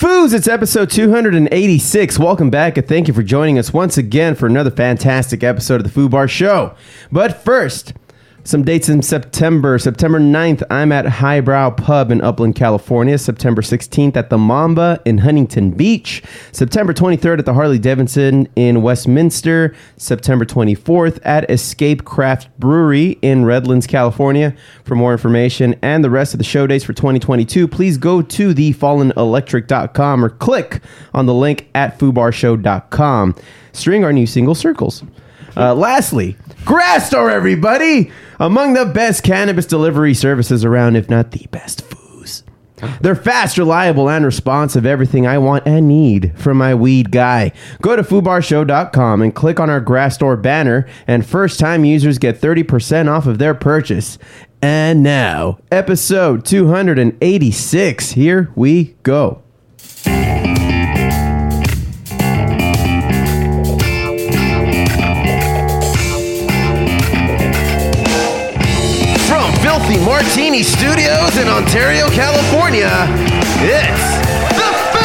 Foos, it's episode 286. Welcome back and thank you for joining us once again for another fantastic episode of the Foo Bar Show. But first, some dates in September. September 9th, I'm at Highbrow Pub in Upland, California. September 16th at the Mamba in Huntington Beach. September 23rd at the Harley Davidson in Westminster. September 24th at Escape Craft Brewery in Redlands, California. For more information and the rest of the show dates for 2022, please go to thefallenelectric.com or click on the link at foobarshow.com. String our new single circles. Uh, lastly, Grassdoor, everybody! Among the best cannabis delivery services around, if not the best foos. They're fast, reliable, and responsive. Everything I want and need from my weed guy. Go to foobarshow.com and click on our Grassdoor banner, and first time users get 30% off of their purchase. And now, episode 286. Here we go. From Filthy Martini Studios in Ontario, California, it's the Foo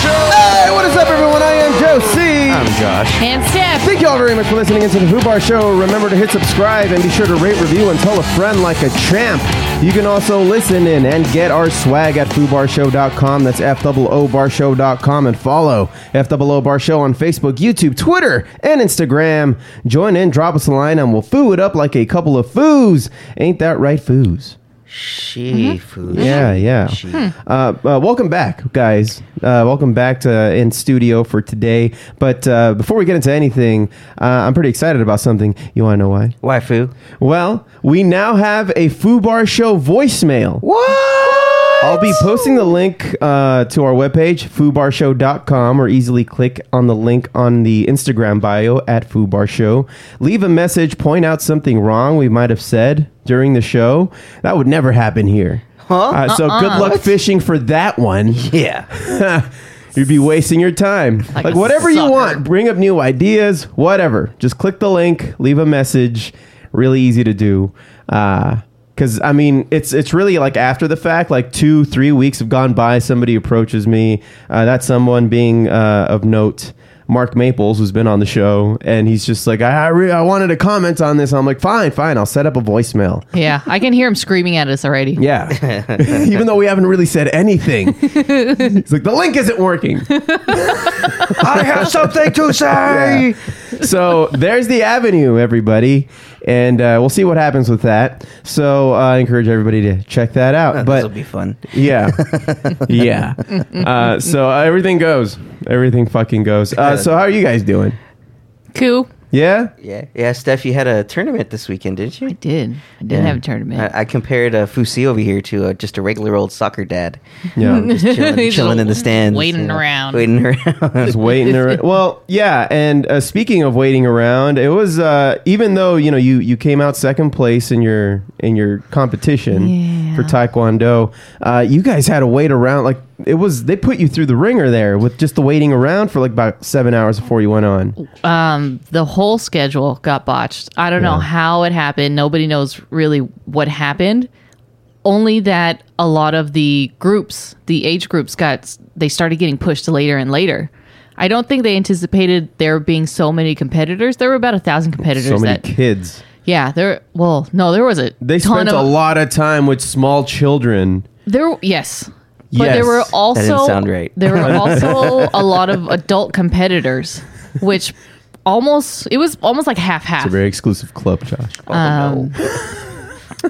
Show. Hey, what is up, everyone? I am Joe C. I'm Josh. And Steph. Thank you all very much for listening into the Foo Bar Show. Remember to hit subscribe and be sure to rate, review, and tell a friend like a champ. You can also listen in and get our swag at foobarshow.com. That's F-O-O barshow.com and follow F-O-O Bar Show on Facebook, YouTube, Twitter, and Instagram. Join in, drop us a line, and we'll foo it up like a couple of foos. Ain't that right, foos? She food. Yeah, yeah. She. Uh, uh, welcome back, guys. Uh, welcome back to in studio for today. But uh, before we get into anything, uh, I'm pretty excited about something. You want to know why? Waifu. Well, we now have a Foo Bar Show voicemail. What? I'll be posting the link uh, to our webpage, foobarshow.com, or easily click on the link on the Instagram bio at Foobar Show. Leave a message, point out something wrong we might have said during the show. That would never happen here. Huh? Uh, so good luck fishing for that one. Yeah. You'd be wasting your time. Like, Like a whatever you sucker. want, bring up new ideas, whatever. Just click the link, leave a message. Really easy to do. Because I mean, it's it's really like after the fact, like two, three weeks have gone by. Somebody approaches me. Uh, that someone being uh, of note. Mark Maples, who's been on the show, and he's just like, I I, re- I wanted to comment on this. I'm like, fine, fine, I'll set up a voicemail. Yeah, I can hear him screaming at us already. Yeah. Even though we haven't really said anything. He's like, the link isn't working. I have something to say. so there's the avenue, everybody. And uh, we'll see what happens with that. So uh, I encourage everybody to check that out. This will but be fun. yeah. yeah. Uh, so everything goes. Everything fucking goes. Uh, so how are you guys doing? Cool. Yeah? Yeah. Yeah, Steph, you had a tournament this weekend, didn't you? I did. I did Yeah. have a tournament. I, I compared uh, Fusi over here to uh, just a regular old soccer dad. Yeah. Just chilling, He's chilling in the stands. waiting you know, around. Waiting around. Just waiting around. Well, yeah, and uh, speaking of waiting around, it was uh, even though you know you you came out second place in your in your competition Yeah. for Taekwondo, uh, you guys had to wait around. Like it was, they put you through the ringer there with just the waiting around for like about seven hours before you went on. um, the whole schedule got botched. I don't know how it happened. Nobody knows really what happened. Only that a lot of the groups, the age groups, got they started getting pushed later and later. I don't think they anticipated there being so many competitors. There were about a thousand competitors. So many that, kids. yeah, there. Well, no, there was a They ton spent of a lot of time with small children. There, yes, but Yes. there were also didn't sound right. there were also a lot of adult competitors, which almost it was almost like half half. It's a very exclusive club, Josh. Oh,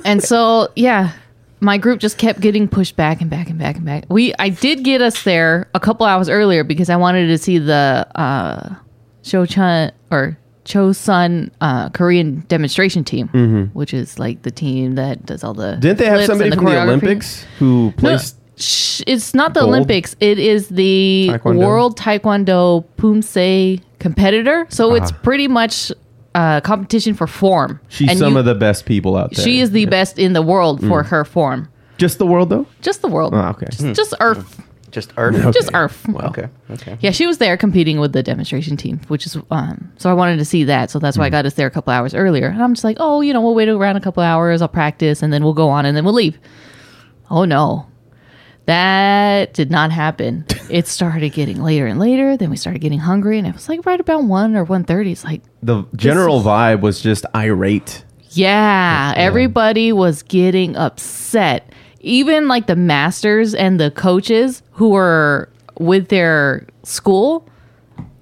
and so yeah, my group just kept getting pushed back and back and back and back. We I did get us there a couple hours earlier because I wanted to see the uh, Cho-chun or Cho-sun uh, Korean demonstration team, which is like the team that does all the. Mm-hmm. Didn't they have somebody and from the. Olympics who No, placed? Sh- it's not the gold? Olympics. It is the Taekwondo? World Taekwondo Pumse competitor. So it's Ah. pretty much uh, competition for form. She's And some you- of the best people out there. She is the best in the world for her form. Just the world, though. Just the world. Oh, okay. Just, just Earth. Just Earth. Just Earth. Okay. Okay. Yeah, she was there competing with the demonstration team, which is um. So I wanted to see that, so that's why I got us there a couple hours earlier. And I'm just like, oh, you know, we'll wait around a couple hours. I'll practice, and then we'll go on, and then we'll leave. Oh no, That did not happen. It started getting later and later. Then we started getting hungry, and it was like right about one or one thirty. It's like, The general vibe was just irate. yeah, everybody was getting upset. Even like the masters and the coaches who were with their school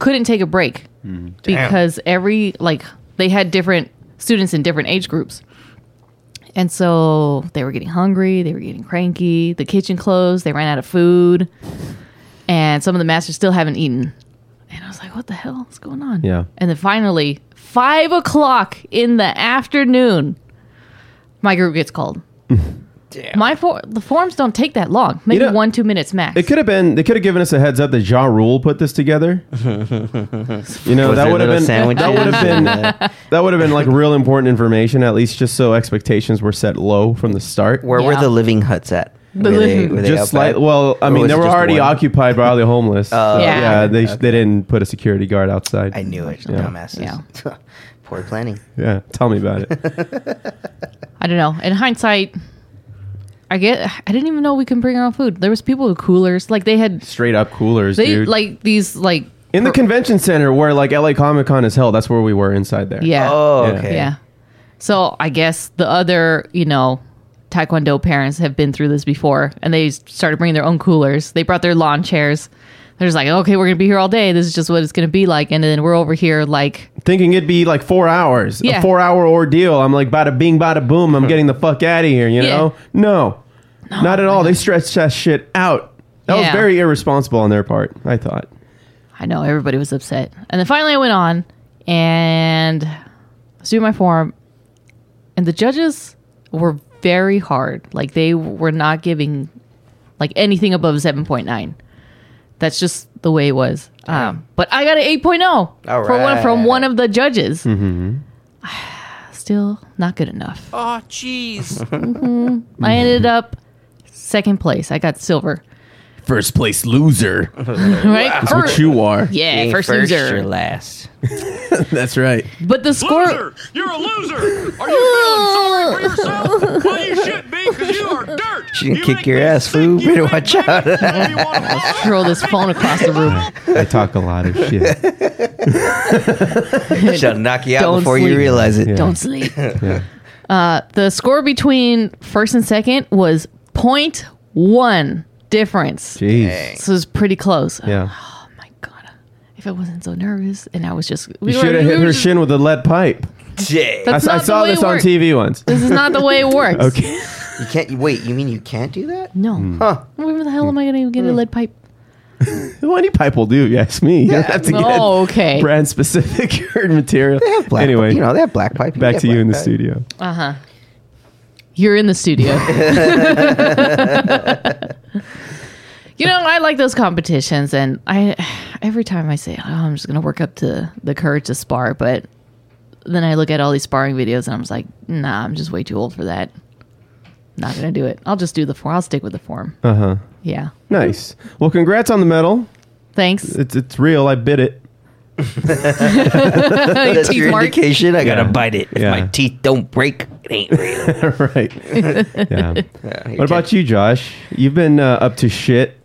couldn't take a break mm-hmm. because every like they had different students in different age groups. And so they were getting hungry, they were getting cranky, the kitchen closed, they ran out of food, and some of the masters still haven't eaten. And I was like, what the hell is going on? Yeah. And then finally, five o'clock in the afternoon, my group gets called. Damn. My for- the forms don't take that long, maybe know, one two minutes max. It could have been. They could have given us a heads up that Ja Rule put this together. you know Was that there would have little been sandwiches? that would have been that would have been like real important information at least just so expectations were set low from the start. Where were Yeah. the living huts at? The Were they, living- were they just out like well, I Or mean was they it were just already one? occupied by all the homeless. So, Oh, Yeah. yeah, they okay. they didn't put a security guard outside. I knew it. Yeah. Dumbasses. Yeah. Poor planning. yeah, tell me about it. I don't know. In hindsight, I get. I didn't even know we can bring our own food. There was people with coolers, like they had. Straight up coolers, They dude. like these like in the convention center where like LA Comic Con is held. That's where we were inside there. yeah Oh, okay. yeah. So I guess the other you know Taekwondo parents have been through this before, and they started bringing their own coolers. They brought their lawn chairs. They're just like, okay, we're gonna be here all day. This is just what it's gonna be like, and then we're over here like, thinking it'd be like four hours, Yeah. a four hour ordeal. I'm like, bada bing, bada boom. I'm getting the fuck out of here. You Yeah. know? No, not at all. They stretched that shit out. That was Yeah. very irresponsible on their part. I thought. I know everybody was upset. And then finally I went on and I was doing my form and the judges were very hard. Like they were not giving like anything above 7.9. That's just the way it was. Um, but I got an 8.0 All for one, from right. one of the judges. Mm-hmm. Still not good enough. Oh, jeez. I ended up second place. I got silver. First place loser. Right? That's what you are. yeah, Ain't first, first loser. or last. That's right. But the score loser! You're a loser! Are you feeling sorry for yourself? Well, you should be, because you are dirt! She can You kick make your me ass, sick, fool. you Better make watch me- out. Well, you wanna holler? throw this phone across the room. I talk a lot of shit. She'll knock you out Don't before sleep. you realize it. Yeah. Don't sleep. Yeah. Uh, the score between first and second was 0.1 difference. Jeez. So it was pretty close. Yeah. Oh my god! If I wasn't so nervous, and I was just, we You were- should have we hit were her just- shin with a lead pipe. Jay. I, That's I not the saw way this it on works. TV once. This is not the way it works. Okay. You can't. Wait. You mean you can't do that? No. Huh? Where the hell am I going to get a lead pipe? well, any pipe will do. You ask me. You don't have to get Oh, okay. brand specific material. They have black. anyway, you know they have black pipe. back get to you black in the pipe. studio. Uh huh. You're in the studio. You know, I like those competitions, and I every time I say, "Oh, I'm just gonna work up to the courage to spar," but then I look at all these sparring videos, and I'm just like, "Nah, I'm just way too old for that. Not gonna do it. I'll just do the form. I'll stick with the form." Uh huh. Yeah. Nice. Well, congrats on the medal. Thanks. It's it's real. I bid it. That's Teeth your mark. indication. I gotta Yeah. bite it. If Yeah. my teeth don't break, it ain't real. right. Yeah. Yeah, What about you, Josh? You've been uh, up to shit.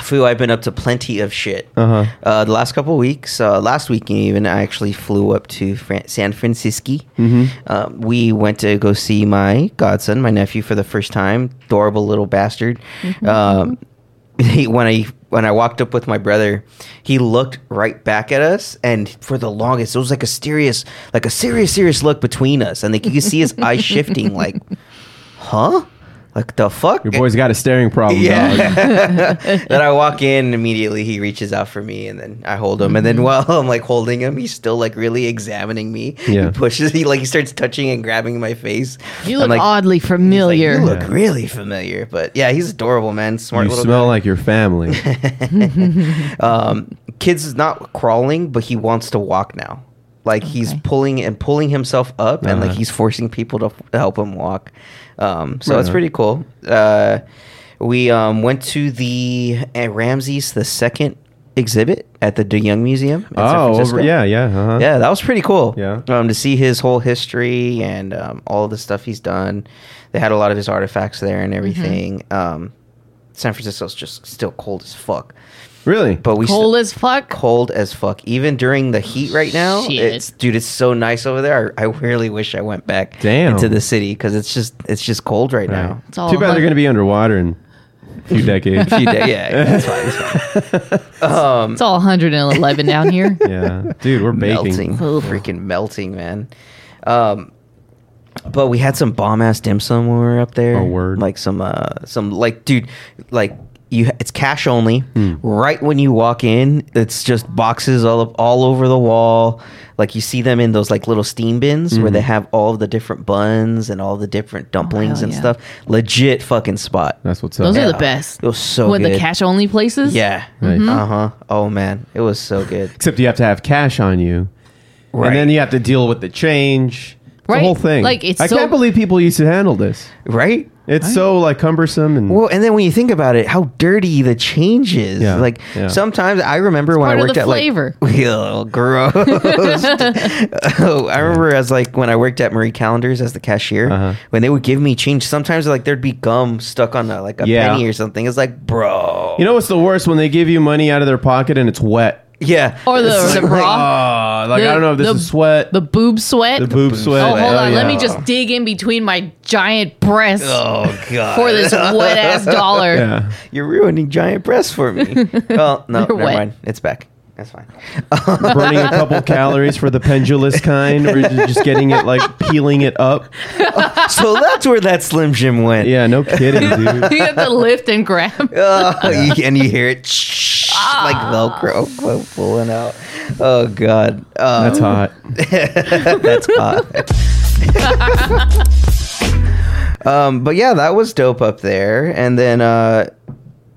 Foo, I've been up to plenty of shit. Uh-huh. Uh, the last couple of weeks, uh, last weekend even, I actually flew up to Fran- San Francisco. Mm-hmm. Um, we went to go see my godson, my nephew, for the first time. Adorable little bastard. Um, he, when I when I walked up with my brother, he looked right back at us, and for the longest, it was like a serious, like a serious, serious look between us, and like you could see his eyes shifting, like, huh? Like the fuck? Your boy's got a staring problem. dog. Yeah. then I walk in and immediately he reaches out for me and then I hold him and then while I'm like holding him he's still like really examining me. Yeah. He pushes he like he starts touching and grabbing my face. You I'm look like, oddly he's like, familiar. you look Yeah. really familiar. But yeah, he's adorable, man. Smart You little smell guy. like your family. um kids is not crawling, but he wants to walk now. Like he's pulling and pulling himself up, and like Uh-huh. he's forcing people to, to help him walk. Um, so Right it's on. pretty cool. Uh, we um, went to the at Ramses the second exhibit at the De Young Museum. in San oh, Francisco. over, yeah, yeah. Uh-huh. Yeah, that was pretty cool. Yeah. Um, to see his whole history and um, all of the stuff he's done. They had a lot of his artifacts there and everything. Um, San Francisco's just still cold as fuck. Really? But we Cold still, as fuck. cold as fuck. Even during the heat right now, Shit. it's dude, it's so nice over there. I, I really wish I went back Damn. into the city because it's just it's just cold right, Right. now. It's all Too bad they're going to be underwater in a few decades. A few days, yeah, that's fine. That's fine. It's all 111 down here. yeah. Dude, we're baking. melting, Oof. freaking melting, man. Um, but we had some bomb ass dim sum when we were up there. Oh, word. Like some, uh, some like, dude, like you, it's cash only. Hmm. Right when you walk in, it's just boxes all up, all over the wall. Like you see them in those like little steam bins where they Mm-hmm. have all of the different buns and all the different dumplings hell and yeah. stuff. Legit fucking spot. That's what's up. Those are the best. It was so With the cash only places? Yeah. Right. Uh huh. Oh man, it was so good. Except you have to have cash on you. Right. And then you have to deal with the change. It's Right. The whole thing. Like, it's I so- can't believe people used to handle this. Right. It's so like cumbersome and Well, and then when you think about it, how dirty the change is. Yeah, Like yeah. sometimes I remember when part I of worked the at flavor. like Ew, gross. oh, I remember as like when I worked at Marie Callender's as the cashier, Uh-huh. when they would give me change, sometimes like there'd be gum stuck on a, like a Yeah. penny or something. It's like, bro, You know what's the worst when they give you money out of their pocket and it's wet. Yeah, Or the, It's the like- bra. Oh, like The- I don't know if this the- is sweat. The boob sweat. The boob sweat. Oh, hold Oh, on. Let me just dig in between my giant breasts Oh god, for this wet ass dollar. yeah. You're ruining giant breasts for me. oh no, They're never wet. mind. It's back. That's fine. Burning a couple calories for the pendulous kind, or you're just getting it like peeling it up. so that's where that Slim Jim went. Yeah, no kidding, dude. you have to lift and grab. Oh, you, and you hear it like Velcro pulling out. Oh God, um, That's hot. that's hot. um, but yeah, that was dope up there. And then uh,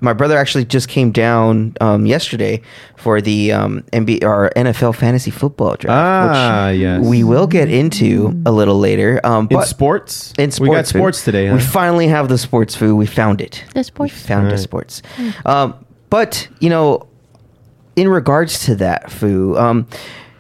my brother actually just came down um, yesterday for the um, NBA or NFL fantasy football draft, Ah, which yes. we will get into a little later. Um, In but sports, in sports, we got sports food. sports today. Huh? We finally have the sports food. We found it. The sports. We found the sports. Um, but you know, in regards to that foo, um,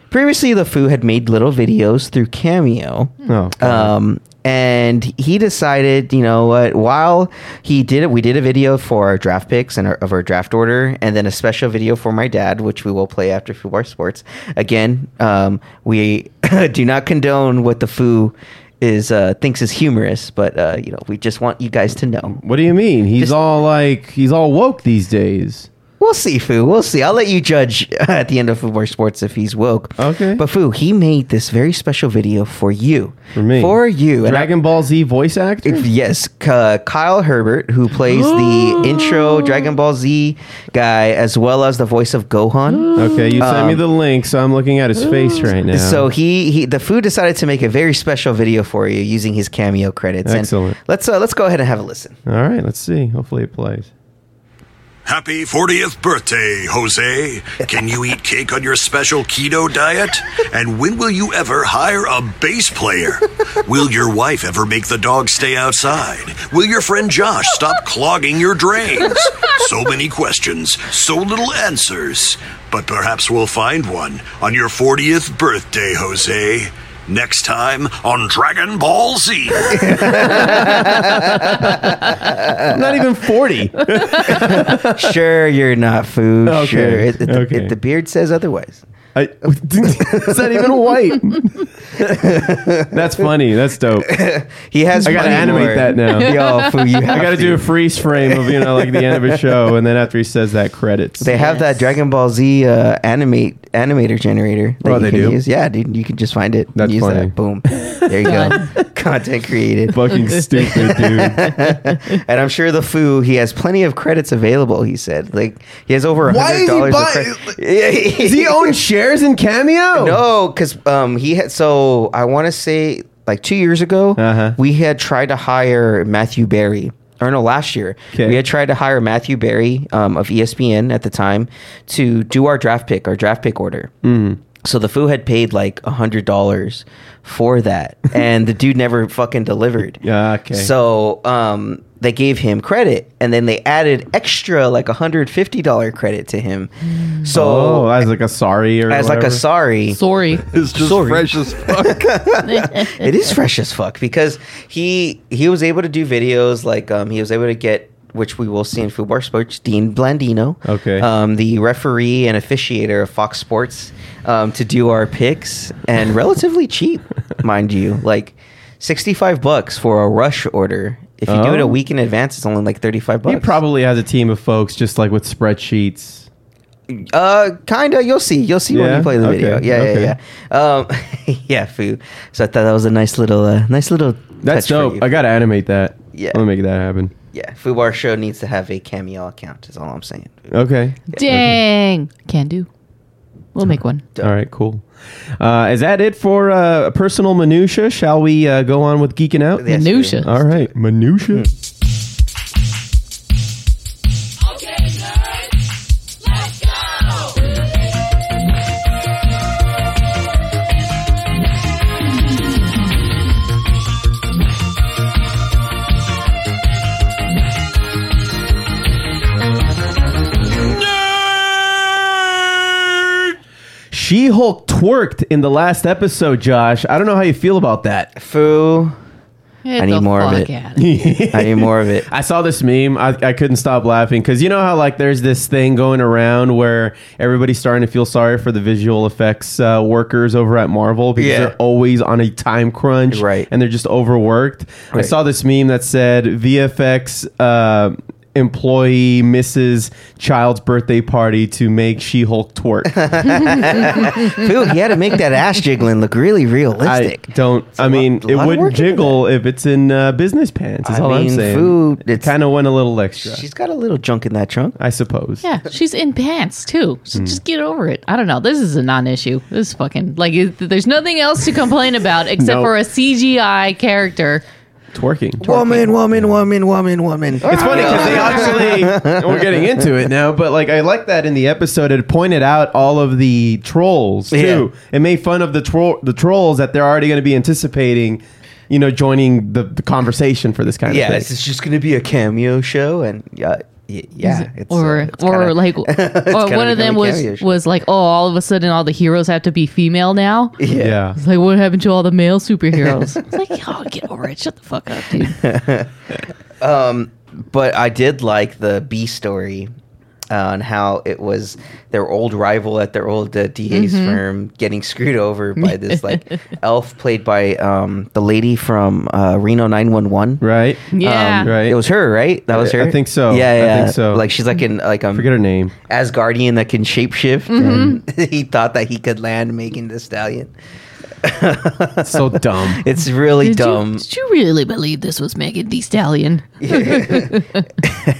previously the foo had made little videos through Cameo. Oh, Um, and he decided, you know what? While he did it, we did a video for our draft picks and our, of our draft order, and then a special video for my dad, which we will play after Foo Bar Sports. Again, um, we do not condone what the Foo is uh, thinks is humorous, but uh, you know, we just want you guys to know. what do you mean? He's Just- all like he's all woke these days. We'll see, Fu. We'll see. I'll let you judge at the end of Football Sports if he's woke. Okay. But Fu, he made this very special video for you. For me, For you. And I- Dragon Ball Z voice actor. if- yes, K- Kyle Hebert, who plays the intro Dragon Ball Z guy, as well as the voice of Gohan. Okay, you sent me Um, the link, so I'm looking at his face right now. So he, he the food decided to make a very special video for you using his cameo credits. And Excellent. let's uh, let's go ahead and have a listen. all right, let's see. Hopefully it plays. Happy 40th birthday, Jose. Can you eat cake on your special keto diet? And when will you ever hire a bass player? Will your wife ever make the dog stay outside? Will your friend Josh stop clogging your drains? So many questions, so little answers. But perhaps we'll find one on your 40th birthday, Jose. Next time on Dragon Ball Z. I'm not even 40. sure, you're not food. Okay, Sure, it, it- okay. it- the beard says otherwise. I, it's not even white. That's funny. That's dope. He has. I gotta money animate more. that now. Yo, Fu, you I have got to to do a freeze frame of you know like the end of a show, and then after he says that, credits. They have that Dragon Ball Z uh, animate animator generator. That Oh, you they can do? Use. Yeah, dude, you can just find it. and That's use funny. That. Boom. There you go. Content created. fucking stupid, dude. and I'm sure the Foo he has plenty of credits available. He said, like he has over a Why hundred is he dollars. of buy- credit. Yeah, Does he own shares in Cameo? No, because um, he had. So I want to say like two years ago, Uh-huh. we had tried to hire Matthew Berry. Or no, last year Okay. we had tried to hire Matthew Berry um, of ESPN at the time to do our draft pick, our draft pick order. Mm. So the foo had paid like a hundred dollars for that, and the dude never fucking delivered. Yeah, okay. So um, they gave him credit, and then they added extra like a hundred fifty dollar credit to him. So oh, as like a sorry or as like a sorry, Sorry. It's just Sorry. fresh as fuck. it is fresh as fuck because he he was able to do videos like um he was able to get which we will see in Foo Bar Sports, Dean Blandino. Okay. Um, the referee and officiator of Fox Sports um, to do our picks and relatively cheap, mind you, like sixty-five bucks for a rush order. If you do it Oh. a week in advance, it's only like thirty-five bucks. He probably has a team of folks just like with spreadsheets. Uh, kinda. You'll see. You'll see when Yeah? you play the Okay, video. Yeah, okay. yeah, yeah. Um, yeah, foo. So I thought that was a nice little, uh, nice little. That's touch for dope. you. I gotta animate that. Yeah. I'm gonna make that happen. Yeah, Foo Bar Show needs to have a cameo account. Is all I'm saying. Okay. Dang. Can do. We'll make one. All right. Cool. Uh, is that it for uh, personal minutia? Shall we uh, go on with geeking out? Yes, Minutia. All right. Minutia. She Hulk twerked in the last episode, Josh. I don't know how you feel about that. Foo. Get I need more of fuck it. I need more of it. I saw this meme. I, I couldn't stop laughing because you know how like there's this thing going around where everybody's starting to feel sorry for the visual effects uh, workers over at Marvel because Yeah. they're always on a time crunch, Right. And they're just overworked. I saw this meme that said VFX. Uh, Employee misses child's birthday party to make She-Hulk twerk. Foo, he had to make that ass jiggling look really I realistic. don't. I mean, lot- it lot of wouldn't into jiggle if it's in uh, business pants. Is I all I'm mean, saying. food, It it's- kind of went a little extra. She's got a little junk in that trunk. I suppose. Yeah, she's in pants too. So Hmm. just get over it. I don't know. This is a non-issue. This is fucking like it, there's nothing else to complain about except No. for a CGI character. Twerking. Woman, woman, woman, woman, woman. It's funny because they actually we're getting into it now, but like I like that in the episode it pointed out all of the trolls too. It made fun of the troll the trolls that they're already going to be anticipating, you know, joining the, the conversation for this kind Yeah, of thing. Yeah, it's just going to be a cameo show, and yeah, y- yeah, it's, or uh, it's or kinda- like or one of them was cameo show. was like, oh, all of a sudden all the heroes have to be female now. yeah. It's like what happened to all the male superheroes? it's like, oh, get over it. Shut the fuck up, dude. but I did like the B story uh, on how it was their old rival at their old uh, DA's Mm-hmm. firm getting screwed over by this like elf played by um, the lady from uh, Reno 911. Right? Yeah. Um, Right. It was her, right? That was I- her. I think so. Yeah, I yeah. think so. Like she's like in like um Forget her name. Asgardian that can shapeshift. Mm-hmm. And he thought that he could land making the stallion. It's so dumb. It's really Did dumb. You, did you really believe this was Megan Thee Stallion?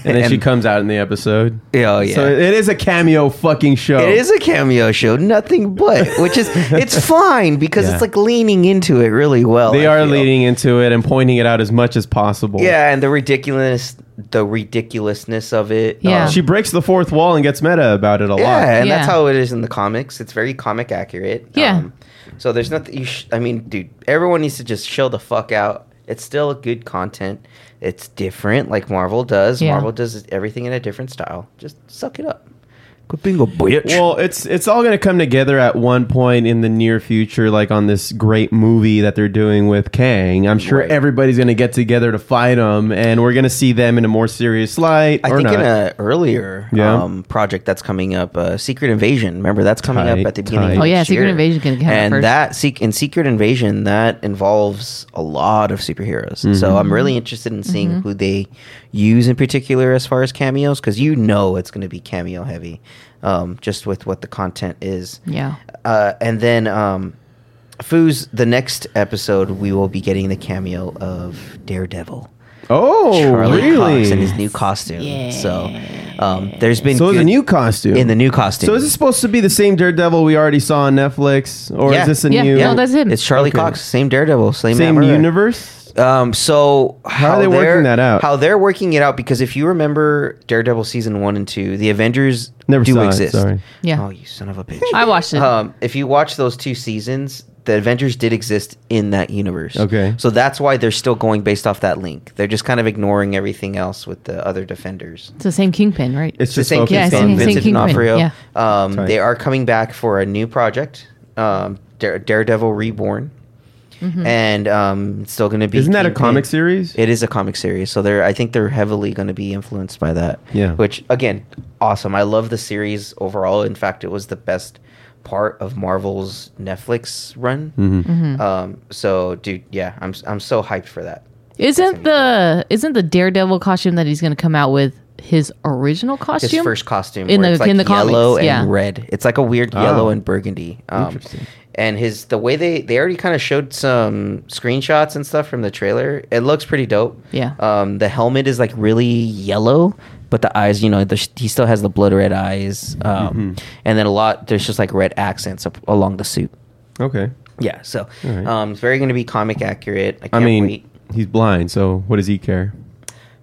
And then she comes out in the episode. Oh yeah. So it is a cameo fucking show. It is a cameo show, nothing but, which is it's fine because Yeah. it's like leaning into it really well. They I are feel. leading into it and pointing it out as much as possible. Yeah, and the ridiculous, the ridiculousness of it. Yeah. um, She breaks the fourth wall and gets meta about it a lot. yeah, and that's how it is in the comics. It's very comic accurate. Yeah. Um, so there's nothing. You sh- I mean, dude, everyone needs to just chill the fuck out. It's still good content. It's different, like Marvel does. Yeah. Marvel does everything in a different style. Just suck it up. Quit being a bitch. Well, it's it's all going to come together at one point in the near future, like on this great movie that they're doing with Kang. I'm sure Right. everybody's going to get together to fight him, and we're going to see them in a more serious light. I or think not. in a earlier Yeah. um, project that's coming up, uh, Secret Invasion. Remember that's coming Tight, up at the beginning. tight. Oh, yeah, Secret year. Invasion can come and first. that sec- in Secret Invasion that involves a lot of superheroes. Mm-hmm. So I'm really interested in seeing who they use in particular as far as cameos because you know it's going to be cameo heavy, um, just with what the content is. Yeah. Uh, and then um, Foos, the next episode we will be getting the cameo of Daredevil. oh, Charlie really? Cox in his new costume. So um, there's been so it's a new costume in the new costume. So is this supposed to be the same Daredevil we already saw on Netflix, or Yeah. is this a Yeah, new no, that's him. It's Charlie Okay. Cox, same Daredevil, same same universe? Um, so how, are they working that out? How they're working it out because if you remember Daredevil season one and two, the Avengers Never do saw it, exist. sorry. Yeah. Oh, you son of a bitch. I watched it. Um, if you watch those two seasons, the Avengers did exist in that universe. Okay. So that's why they're still going based off that link. They're just kind of ignoring everything else with the other defenders. It's the same Kingpin, right? It's It's the same focused Yeah, Kingpin, same- on same Vincent Kingpin, D'Onofrio. yeah. Um, Right. they are coming back for a new project, um, Dare- Daredevil Reborn. And um, it's still going to be. Isn't that a comic series? It is a comic series, so they're I think they're heavily going to be influenced by that. Yeah. Which again, awesome. I love the series overall. In fact, it was the best part of Marvel's Netflix run. Mm-hmm. Um, so, dude, yeah, I'm I'm so hyped for that. Isn't the isn't the Daredevil costume that he's going to come out with his original costume? His first costume In the- it's like in the comics, yellow and yeah. red. It's like a weird Oh. yellow and burgundy. Um, Interesting. And his the way they they already kind of showed some screenshots and stuff from the trailer. It looks pretty dope. Yeah. Um, the helmet is like really yellow, but the eyes, you know, the, he still has the blood red eyes. Um, Mm-hmm. and then a lot there's just like red accents up along the suit. Okay. Yeah. So Alright. um, it's very going to be comic accurate. I I can't mean, wait. he's blind, so what does he care?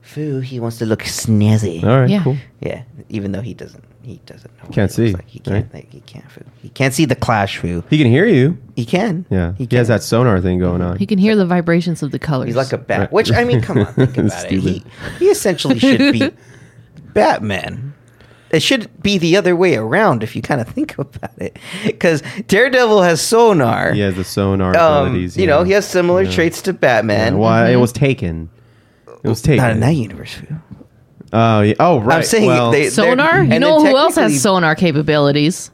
Foo, he wants to look snazzy. All right, Yeah. cool. Yeah, even though he doesn't, he doesn't know. what Can't he looks see, Like. He can't. right? Like, he can't. Foo. He can't see the clash. Foo. He can hear you. He can. Yeah. He, He, has can. that sonar thing going on. he can hear the vibrations of the colors. He's like a bat. Right. Which I mean, come on, think about it. He, Stupid. he essentially should be Batman. It should be the other way around if you kind of think about it, because Daredevil has sonar. He has the sonar Um, abilities. you yeah. know, he has similar Yeah. traits to Yeah, Batman. Why it was taken? It was taken. Not in that universe. Foo. Oh, yeah. oh, right. I'm saying well, they- sonar. You know who else has sonar capabilities?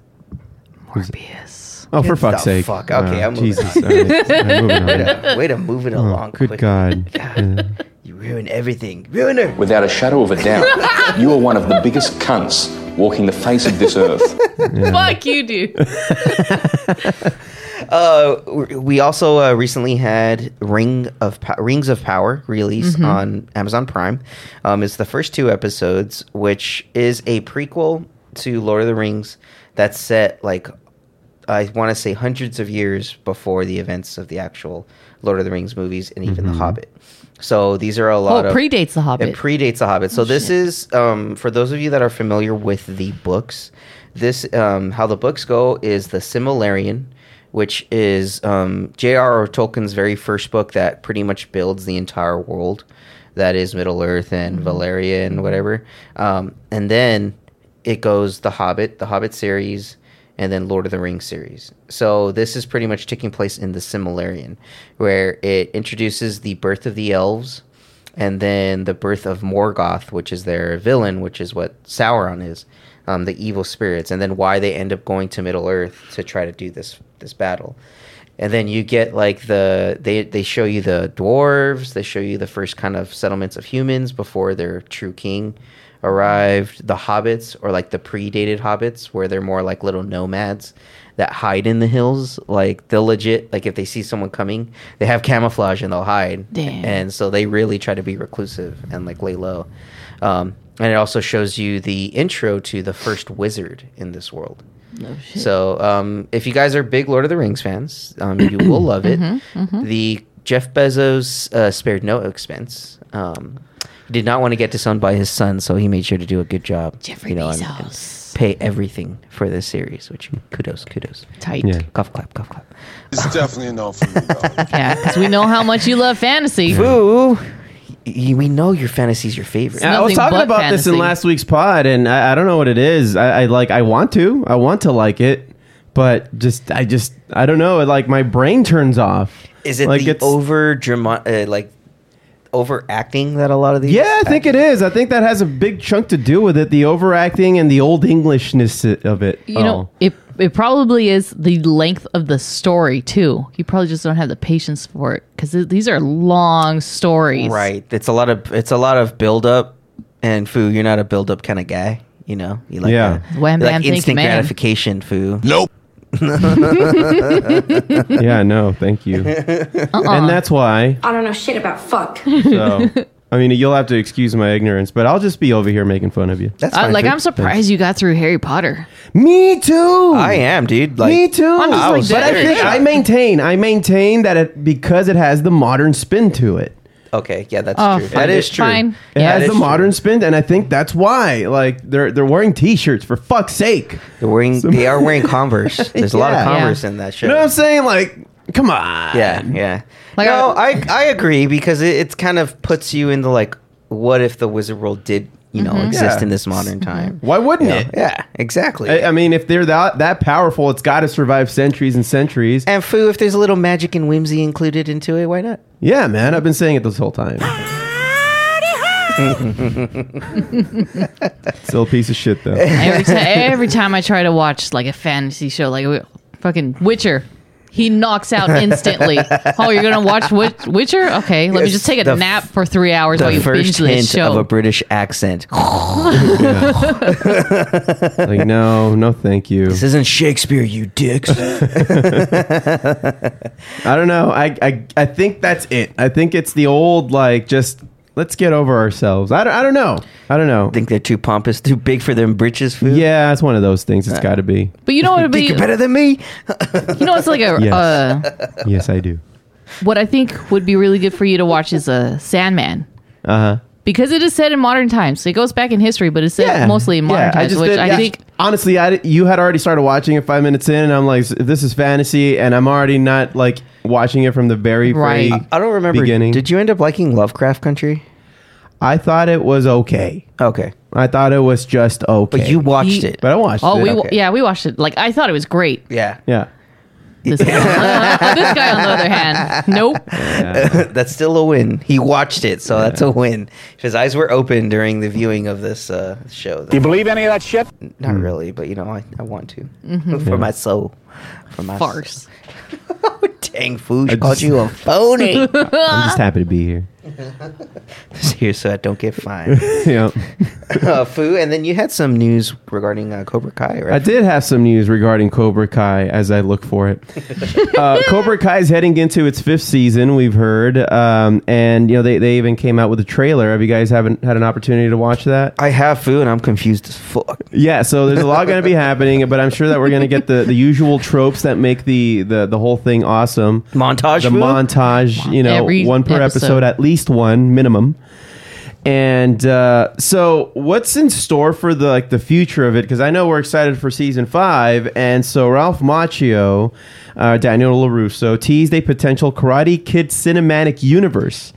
Morbius. oh, for fuck's sake. fuck. Okay, Oh, I'm moving Jesus. on. All right. All right, moving Way to, way to move it Oh, along. good quick. God. Yeah. You ruin everything. Ruiner. Without a shadow of a doubt, you are one of the biggest cunts walking the face of this earth. Fuck you, dude. Uh, we also uh, recently had Ring of po- Rings of Power released on Amazon Prime. Um, it's the first two episodes, which is a prequel to Lord of the Rings that's set like I want to say hundreds of years before the events of the actual Lord of the Rings movies and even The Hobbit. So these are a lot Oh, of predates The Hobbit. It predates The Hobbit. So this is um, for those of you that are familiar with the books. This um, how the books go is the Silmarillion, which is um, J.R.R. Tolkien's very first book that pretty much builds the entire world. That is Middle Earth and Valeria and whatever. Um, and then it goes The Hobbit, the Hobbit series, and then Lord of the Rings series. So this is pretty much taking place in the Silmarillion, where it introduces the birth of the elves, and then the birth of Morgoth, which is their villain, which is what Sauron is, um, the evil spirits, and then why they end up going to Middle Earth to try to do this this battle. And then you get like the they they show you the dwarves, they show you the first kind of settlements of humans before their true king arrived, the hobbits or like the predated hobbits where they're more like little nomads that hide in the hills. Like they'll legit like if they see someone coming, they have camouflage and they'll hide. Damn. And so they really try to be reclusive and like lay low. Um, and it also shows you the intro to the first wizard in this world. So, um, if you guys are big Lord of the Rings fans, um, you will love it. The Jeff Bezos uh, spared no expense. Um, he did not want to get disowned by his son, so he made sure to do a good job. Jeffrey and- and Bezos. Pay everything for this series, which kudos, kudos. Tight. Yeah. Golf clap, golf clap. It's definitely a no for me, though. Yeah, because we know how much you love fantasy. Boo! Y- we know your fantasy's your favorite. I was talking but about this in last week's pod, and I, I don't know what it is. I, I like. I want to. I want to like it, but just I just I don't know. Like my brain turns off. Is it like the over drama, uh, like overacting that a lot of these? Yeah, I think it is. I think that has a big chunk to do with it. The overacting and the old Englishness of it. You know, it it probably is the length of the story too. You probably just don't have the patience for it because these are long stories. Right. It's a lot of it's a lot of build up and foo, you're not a build up kind of guy, you know? You like Yeah. uh, Wham, you bam, like instant ma'am. gratification, foo. Nope. yeah, no, thank you. Uh-uh. And that's why. I don't know shit about fuck. So, I mean, you'll have to excuse my ignorance, but I'll just be over here making fun of you. That's Uh, fine. like Foo. I'm surprised you got through Harry Potter. Me too. I am, dude. Like Me too. I'm just I like was but I very think shocked. I maintain, I maintain that it because it has the modern spin to it. Okay, yeah, that's Oh, true. fine. That is true. Fine. It Yeah, has that the is modern spin, and I think that's why. Like they're they're wearing T-shirts for fuck's sake. They're wearing they are wearing Converse. There's a lot Yeah. of Converse Yeah. in that show. You know what I'm saying? Like, come on. Yeah, yeah. Like, no, I- I I agree because it, it kind of puts you into like, what if the Wizard World did you know, Mm-hmm. exist Yeah. in this modern time. Why wouldn't Yeah, it? yeah, exactly. I, I mean, if they're that that powerful, it's got to survive centuries and centuries. and Foo, if there's a little magic and whimsy included into it, why not? Yeah, man, I've been saying it this whole time. Still a piece of shit though. Every time, every time I try to watch like a fantasy show, like fucking Witcher, he knocks out instantly. oh, you're gonna watch Wit- Witcher? Okay, let me Yes, just take a the f- nap for three hours while The you binge first this hint show. of a British accent. Like, no, no, thank you. This isn't Shakespeare, you dicks. I don't know. I, I I think that's it. I think it's the old like just let's get over ourselves. I don't, I don't know. I don't know. think they're too pompous, too big for them britches, Foo. Yeah, it's one of those things. It's got to be. but you know what? Would be, Think you're better than me. you know, it's like a Yes. uh, Yes, I do. what I think would be really good for you to watch is a Sandman. Uh huh. Because it is set in modern times. It goes back in history, but it's set mostly in modern times, which did- I yeah. think honestly, I di- you had already started watching it five minutes in, and I'm like, this is fantasy, and I'm already not like watching it from the very Right. very I don't remember. beginning. Did you end up liking Lovecraft Country? I thought it was okay. Okay. I thought it was just okay. But you watched He- it. but I watched Oh, it. we Okay. yeah, we watched it. Like I thought it was great. yeah. yeah. This, guy, this guy, on the other hand, nope. that's still a win. He watched it, so that's a win. His eyes were open during the viewing of this uh, show. Do you believe any of that shit? Not Hmm. really, but you know, I, I want to for my soul, for my Farce. Dang food, I called just- you a phony. I'm just happy to be here. Here, so I don't get fined. yeah. uh, Foo, and then you had some news regarding uh, Cobra Kai, right? I did have some news regarding Cobra Kai as I look for it. uh, Cobra Kai is heading into its fifth season, we've heard. Um, and, you know, they, they even came out with a trailer. Have you guys haven't had an opportunity to watch that? I have Foo, and I'm confused as fuck. Yeah, so there's a lot going to be happening, but I'm sure that we're going to get the, the usual tropes that make the, the, the whole thing awesome. Montage, the Foo? montage, you know, Every one per episode. episode. at least one minimum. And uh, so, what's in store for the like the future of it? Because I know we're excited for season five, and so Ralph Macchio, uh, Daniel Larusso teased a potential Karate Kid cinematic universe,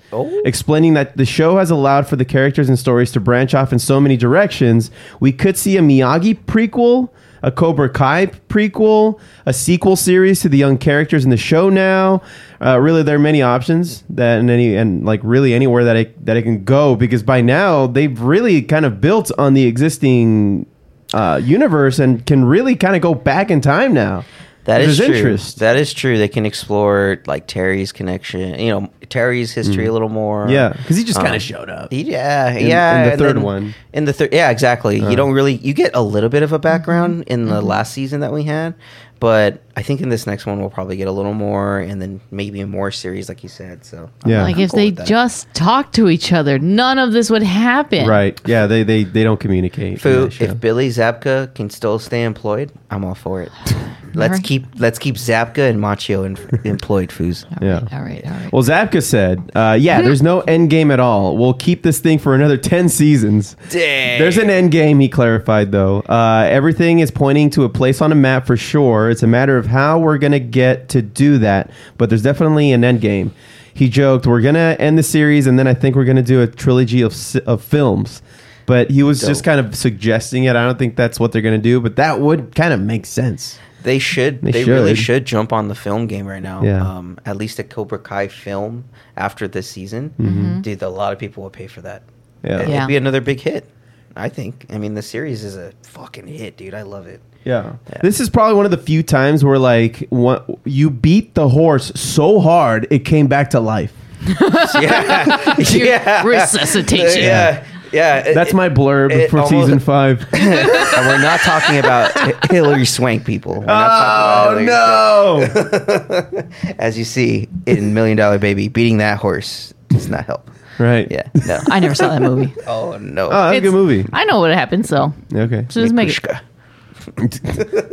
explaining that the show has allowed for the characters and stories to branch off in so many directions. We could see a Miyagi prequel, a Cobra Kai prequel, a sequel series to the young characters in the show now. Uh, really, there are many options that and any and like really anywhere that it that it can go because by now they've really kind of built on the existing uh, universe and can really kind of go back in time now. That is true. interest. That is true. They can explore like Terry's connection, you know, Terry's history a little more. Mm. Yeah, because he just kind Um, of showed up. He- yeah, In- yeah. in the and third then- one. Uh. In the third, yeah, exactly. you don't really you get a little bit of a background Mm-hmm. in the last season that we had, but I think in this next one we'll probably get a little more, and then maybe more series, like you said. So I'm- Yeah. Like I'm if cool they just talk to each other, none of this would happen. Right? Yeah, they they they don't communicate. in Fu, that show. if Billy Zabka can still stay employed, I'm all for it. let's Alright. keep let's keep Zabka and Macchio in, employed, Foos. All right, Yeah. all right, all right. Well, Zabka said, uh, "Yeah, there's no end game at all. We'll keep this thing for another ten seasons. Dang. There's an end game." He clarified, though. Uh, everything is pointing to a place on a map for sure. It's a matter of how we're gonna get to do that, but there's definitely an end game. He joked, "We're gonna end the series, and then I think we're gonna do a trilogy of of films." But he was just kind of suggesting it. I don't think that's what they're gonna do, but that would kind of make sense. They should. They They, really should. should jump on the film game right now. Yeah. Um, at least a Cobra Kai film after this season. Dude, a lot of people would pay for that. Mm-hmm. Yeah. It'd Yeah. be another big hit. I think. I mean, the series is a fucking hit, dude. I love it. Yeah. Yeah. This is probably one of the few times where like one, you beat the horse so hard it came back to life. yeah. yeah. Resuscitation. Yeah. Yeah. That's my blurb it for almost- season five. and we're not talking about Hilary Swank people. We're not talking about oh, Hilary no! As you see in Million Dollar Baby, beating that horse does not help. Right. Yeah. No. I never saw that movie. oh no. Oh, that's a good It's- movie. I know what happened, so Okay. so just make it. Mikushka.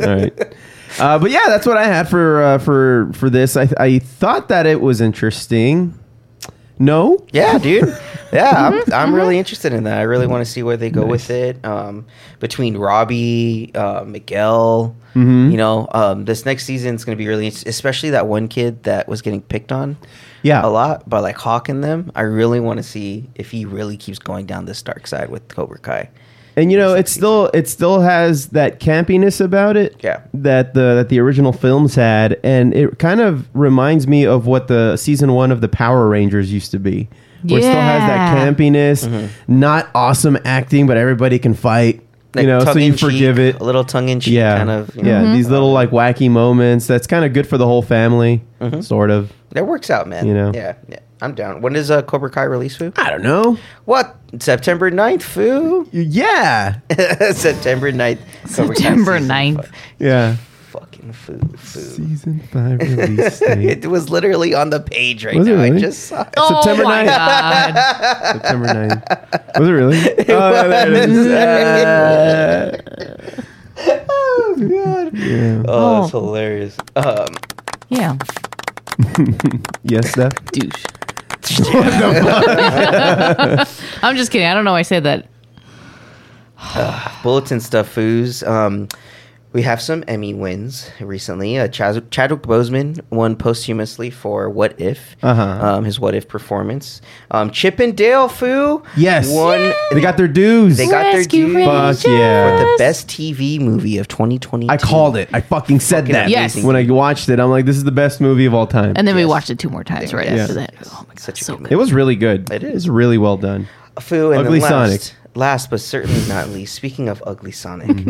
All right. Uh, but yeah, that's what I had for uh, for for this. I I thought that it was interesting. No. Yeah, dude. Yeah, I'm, I'm really interested in that. I really want to see where they go with it. Um, between Robbie, uh, Miguel, Mm-hmm. you know, um, this next season is going to be really, int- especially that one kid that was getting picked on Yeah. a lot But like Hawk and them. I really want to see if he really keeps going down this dark side with Cobra Kai. And you know, it still it still has that campiness about it. Yeah. That the that the original films had, and it kind of reminds me of what the season one of the Power Rangers used to be. Where it still has that campiness, Mm-hmm. not awesome acting, but everybody can fight. You know, so you tongue-in-cheek, forgive it. a little tongue in cheek, yeah, kind of. You yeah. know, These little like wacky moments. That's kind of good for the whole family, Mm-hmm. sort of. that works out, man. You know. yeah, yeah. I'm down. When does uh, Cobra Kai release, Foo? I don't know. What? September 9th, Foo? Yeah, September 9th. September season 9th. yeah. Fucking food, food. Season five release date. it was literally on the page right Was it now. I really? just saw it. Oh September my 9th. god. September 9th. Was it really? oh, there it is. Uh, oh, God. yeah. Oh, that's Oh. hilarious. Um, Yeah. Yes, Steph. Douche. I'm just kidding. I don't know why I said that. bulletin stuff, foos. Um, we have some Emmy wins recently. Uh, Chaz- Chadwick Boseman won posthumously for What If, Uh-huh. um, his What If performance. Um, Chip and Dale, foo. Yes. Won. They got their dues. They got their Rescue dues Fuck yeah. for the best TV movie of 2022. I called it. I fucking said Fucking that. Yes. When I watched it, I'm like, this is the best movie of all time. And then we watched it two more times right Yes. after that. Yes. Oh my god, Such a so good good. it was really good. It It is. was really well done. Foo and Ugly then last, Sonic. Last but certainly not least, speaking of Ugly Sonic,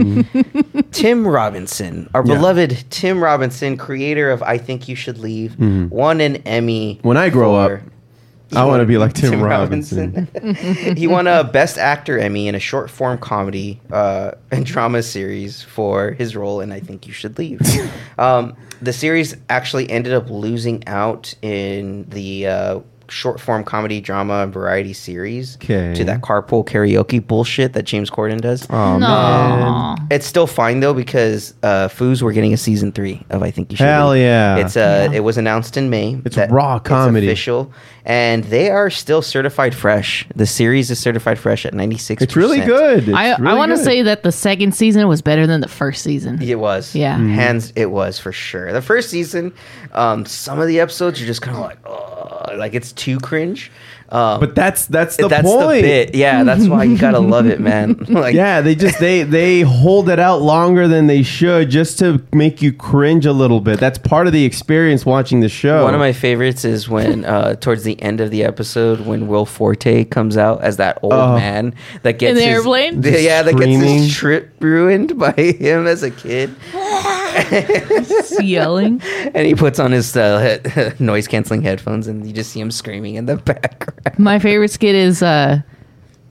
Tim Robinson, our Mm-hmm. Yeah. beloved Tim Robinson, creator of I Think You Should Leave, won an Emmy. Mm-hmm. When I grow for- up, I want to be like Tim, Robinson. he won a Best Actor Emmy in a short form comedy uh, and drama series for his role in I Think You Should Leave. um, the series actually ended up losing out in the uh, short form comedy, drama, and variety series Okay. to that carpool karaoke bullshit that James Corden does. Oh, man. It's still fine though because uh, Foos we're getting a season three of I think you should. Hell Leave. yeah. It's uh, Yeah. it was announced in May. It's raw comedy. official, and they are still certified fresh. The series is certified fresh at ninety six. It's really good. It's I, really I want to say that the second season was better than the first season. It was. Yeah. Mm-hmm. Mhm. Hands, it was for sure. The first season, um, some of the episodes are just kind of like, oh, like it's too cringe. Um, But that's that's the that's point. the bit. Yeah, that's why you gotta love it, man. like, yeah, they just they they hold it out longer than they should just to make you cringe a little bit. That's part of the experience watching the show. One of my favorites is when, uh, towards the end of the episode, when Will Forte comes out as that old Oh. man that gets In the his, airplane? the- yeah, that gets his trip ruined by him as a kid, Yelling. and he puts on his uh, he- noise canceling headphones, and you just see him screaming in the background. My favorite skit is uh,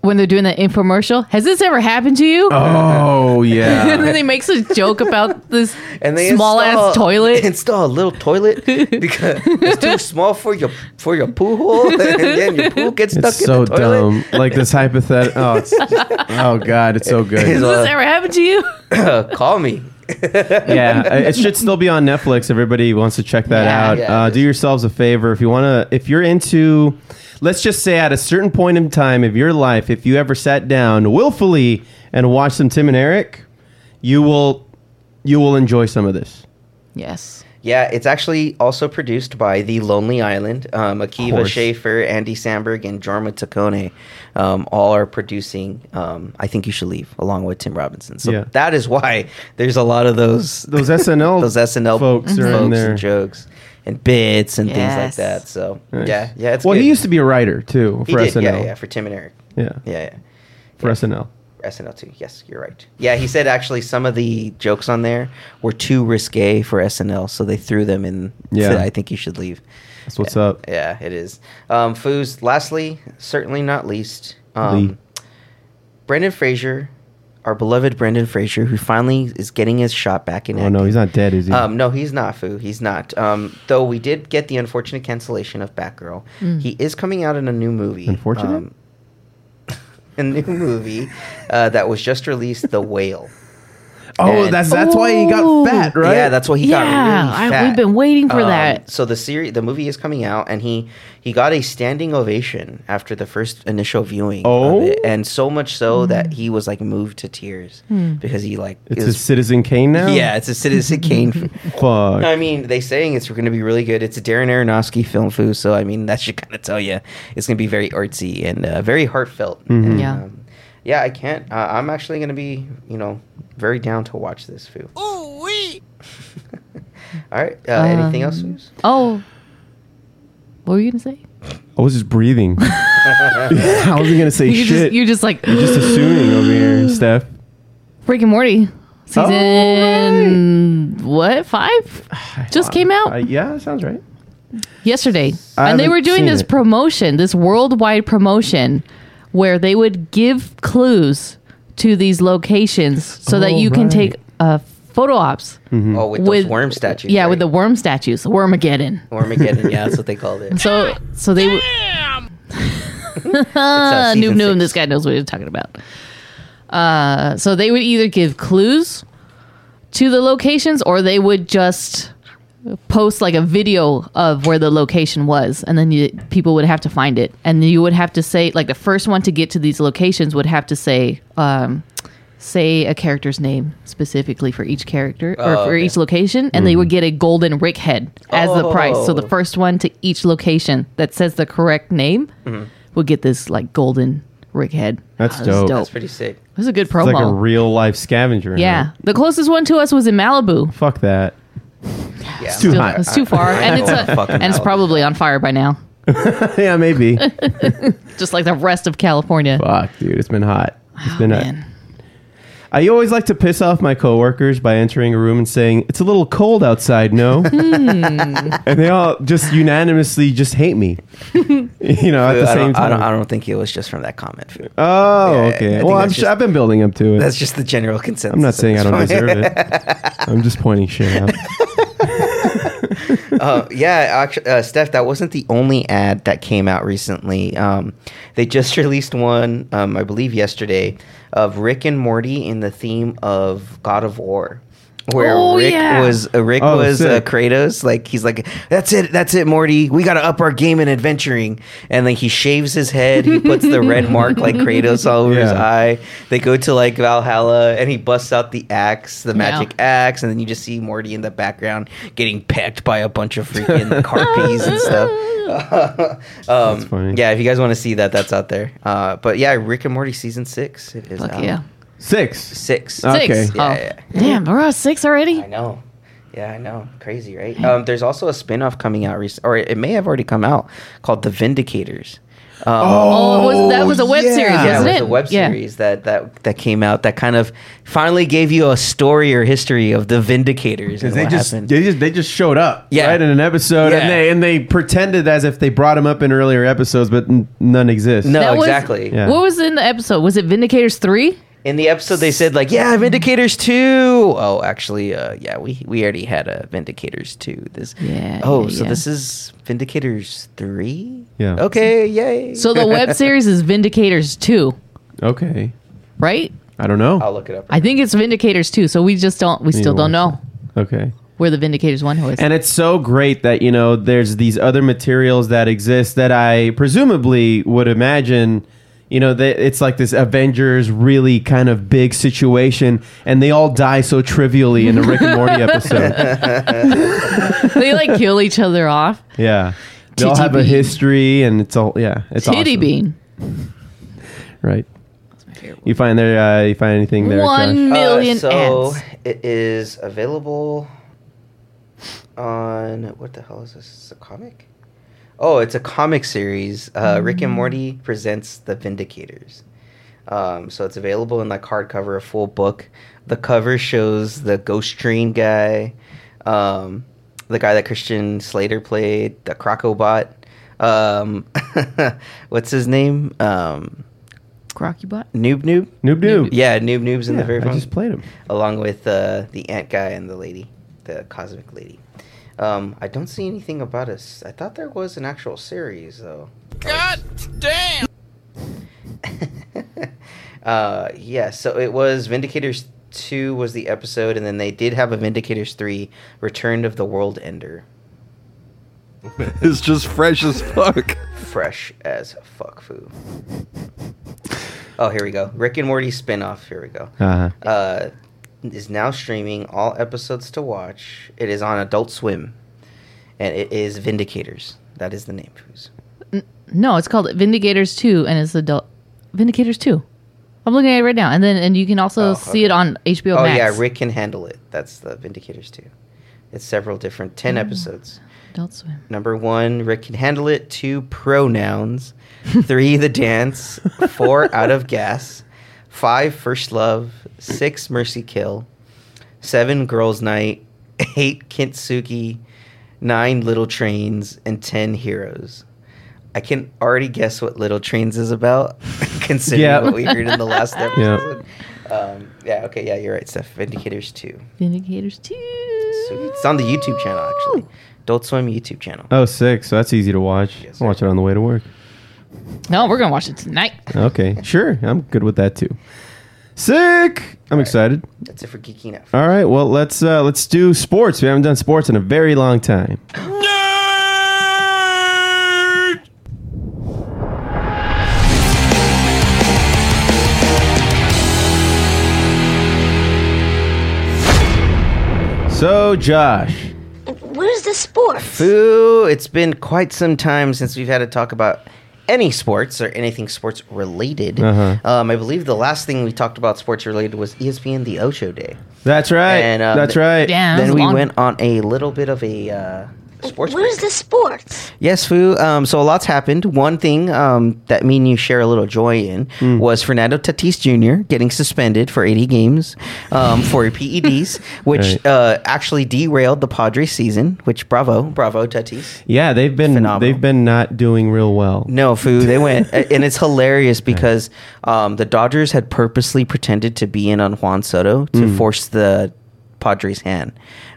when they're doing that infomercial. Has this ever happened to you? Oh yeah. and yeah. then he makes a joke about this And they small install, ass toilet. Install a little toilet because it's too small for your for your poo hole, and then your poo gets stuck it's in so the toilet. dumb. Like this hypothetical. Oh, it's oh god, it's so good. He's this ever happened to you? Call me. yeah, uh, it should still be on Netflix. Everybody wants to check that Yeah. out. Yeah, uh, do yourselves a favor if you want to. If you're into, let's just say at a certain point in time of your life, if you ever sat down willfully and watched some Tim and Eric, you will you will enjoy some of this. Yes. Yeah, it's actually also produced by The Lonely Island. Um, Akiva course. Schaffer, Andy Samberg, and Jorma Taccone um, all are producing um, I Think You Should Leave, along with Tim Robinson. So Yeah. that is why there's a lot of those Those SNL those SNL folks are in there. and jokes and bits and things like that. So Nice. yeah, yeah, it's well, good. he used to be a writer too He for did, SNL. yeah, yeah, for Tim and Eric. yeah, Yeah, yeah. for SNL. SNL too. Yes, you're right. Yeah, he said actually some of the jokes on there were too risque for SNL, so they threw them in. Yeah. to I think you should leave. That's what's Yeah, up. Yeah, it is. Um, Foos. Lastly, certainly not least, um, Lee. Brendan Fraser, our beloved Brendan Fraser, who finally is getting his shot back in. Oh no, he's not dead, is he? Um, no, he's not, Foo. He's not. Um, though we did get the unfortunate cancellation of Batgirl. He is coming out in a new movie. Unfortunate? Um, a new movie uh, that was just released, The Whale. Oh, And- that's that's why he got Oh. fat, right? Yeah, that's why he Yeah, got really I- fat. we've been waiting for Um, that. So the series, the movie is coming out, and he he got a standing ovation after the first initial viewing. Oh? of it, and so much so that he was like moved to tears because he like it's is- a Citizen Kane now. yeah, it's a Citizen Kane. Fuck. I mean, they saying it's going to be really good. It's a Darren Aronofsky film, foo. So I mean, that should kind of tell you it's going to be very artsy and uh, very heartfelt. And, Yeah. um, yeah. I can't. Uh, I'm actually going to be, you know, very down to watch this, foo. Ooh wee. All right. Uh, anything else, Um, Foos? Oh, what were you gonna say? I was just breathing. I wasn't gonna say You shit. just you're just like You're just assuming over here, Steph. Rick and Morty Oh, season what five just came out Uh, yeah, sounds right. yesterday, I and they were doing this it. promotion, this worldwide promotion, where they would give clues to these locations so that Oh, you can take uh, photo ops. Mm-hmm. Oh, with, those With- worm statues. Yeah, with the worm statues, Wormageddon. Wormageddon. Yeah, that's what they called it. So so they would. Damn. It's, noob noob, this guy knows what he's talking about. Uh, so they would either give clues to the locations or they would just post like a video of where the location was and then you, people would have to find it and you would have to say like the first one to get to these locations would have to say um, say a character's name specifically for each character or Oh, for okay. each location and they would get a golden rick head as the price so the Oh. first one to each location that says the correct name Mm-hmm. would get this like golden rick head That's this dope. That's pretty sick. it was a good It's like a real life scavenger. hunt. yeah the closest one to us was in malibu Fuck that. Yeah. too Still- hot. it's too far I and it's a, and it's probably on fire by now yeah, maybe. just like the rest of california Fuck, dude, it's been hot. It's been. hot. Man. I always like to piss off my coworkers by entering a room and saying it's a little cold outside. No, hmm. and they all just unanimously just hate me. you know, at the I, same don't, I, time. don't, I don't think it was just from that comment. Foo. oh, Yeah, I okay. think Well, I'm that's sure just- I've been building up to it. That's just the general consensus. I'm not at saying I this don't point. deserve it. I'm just pointing shit out. uh, yeah, actually, uh, Steph, that wasn't the only ad that came out recently. Um, they just released one, um, I believe, yesterday, of Rick and Morty in the theme of God of War. Where Oh, Rick yeah. was uh, Rick Oh, was uh. Kratos, like he's like, that's it, that's it, Morty. We got to up our game in adventuring, and like he shaves his head, he puts the red mark like Kratos all over his eye. They go to like Valhalla, and he busts out the axe, the magic axe, and then you just see Morty in the background getting pecked by a bunch of freaking carpies and stuff. um, funny. Yeah, if you guys want to see that, that's out there. Uh, but yeah, Rick and Morty season six. It is Fuck out. yeah. Six. six. Six. Okay. Oh. Yeah, Damn, we're on six already? I know. Yeah, I know. Crazy, right? Um, there's also a spin-off coming out, rec- or it may have already come out, called The Vindicators. Um, Oh, it was, that was a web yeah. series, wasn't it it? was a web Yeah. series that, that that came out that kind of finally gave you a story or history of the Vindicators and They what just, happened. they just they just showed up Yeah. right in an episode Yeah. and they and they pretended as if they brought them up in earlier episodes but n- none exist. no, That was- exactly. Yeah. What was in the episode? Was it Vindicators 3? In the episode, they said like, "Yeah, Vindicators 2. Oh, actually, uh, yeah, we we already had a Vindicators two. This. Yeah, Oh, yeah, so yeah. this is Vindicators three. Yeah. Okay. Yay. So the web series is Vindicators 2, Okay. right? I don't know. I'll look it up. I think it's Vindicators 2, so we just don't, we still don't watch know Okay. where the Vindicators 1 was. And it's so great that, you know, there's these other materials that exist that I presumably would imagine, you know, that it's like this Avengers really kind of big situation and they all die so trivially in the Rick and Morty episode. they like kill each other off. Yeah. They all Titty have a history and it's all yeah, it's Titty awesome. bean. Right. You find there uh, you find anything there? One Josh? million Uh, so ads. it is available on what the hell is this? It's a comic. Oh, it's a comic series. Uh, Rick and Morty presents the Vindicators. Um, so it's available in like hardcover, a full book. The cover shows the Ghost Train guy, um, the guy that Christian Slater played, the Crocubot. Um, what's his name? Um, Crocubot? Noob Noob. Noob Noob. Yeah, Noob Noob's in Yeah, the very I front just played him. along with uh, the ant guy and the lady, the cosmic lady. Um, I don't see anything about us. I thought there was an actual series though. God damn. uh, yeah, so it was Vindicators two was the episode, and then they did have a Vindicators three, Return of the World Ender. It's just fresh as fuck. Fresh as fuck food. Oh, here we go. Rick and Morty spinoff. Here we go. Uh-huh. Uh, is now streaming all episodes to watch. It is on Adult Swim, and it is Vindicators. That is the name. No, it's called Vindicators 2 and it's adult Vindicators 2. I'm looking at it right now. And then and you can also Oh, see it on HBO Max. Oh Max. yeah, Rick can handle it. That's the Vindicators Two. It's several different ten mm. episodes. Adult Swim. Number one, Rick can handle it. Two, pronouns. Three, the dance. Four, out of gas. Five, first love. Six, mercy kill. Seven, girls' night. Eight, kintsugi. Nine, little trains. And ten, heroes. I can already guess what Little Trains is about, considering Yeah. what we heard in the last Yeah. episode. Um, yeah, okay, yeah, you're right, Steph. Vindicators 2. Vindicators 2. Sweet. It's on the YouTube channel, actually. Adult Swim YouTube channel. Oh, six. So that's easy to watch. Yes, I'll watch it on the way to work. No, we're going to watch it tonight. Okay, sure. I'm good with that too. Sick. I'm excited. That's it for Geeking Out. All right. Well, let's uh, let's do sports. We haven't done sports in a very long time. So, Josh, Where's the sports? Foo, it's been quite some time since we've had to talk about any sports or anything sports related. Uh-huh. Um, I believe the last thing we talked about sports related was ESPN The Ocho Day. that's right. And, um, that's right. Damn. that then we long. went on a little bit of a uh, sports. Where's break. the sports? Yes, Fu. Um, so a lot's happened. One thing um, that me and you share a little joy in Hmm. was Fernando Tatis Jr. getting suspended for 80 games um, for PEDs, which Right. uh, actually derailed the Padres season. Which bravo, bravo Tatis. Yeah, they've been Phenomenal. they've been not doing real well. No, Fu. They went, and it's hilarious because um, the Dodgers had purposely pretended to be in on Juan Soto to Hmm. force the Padres' hand,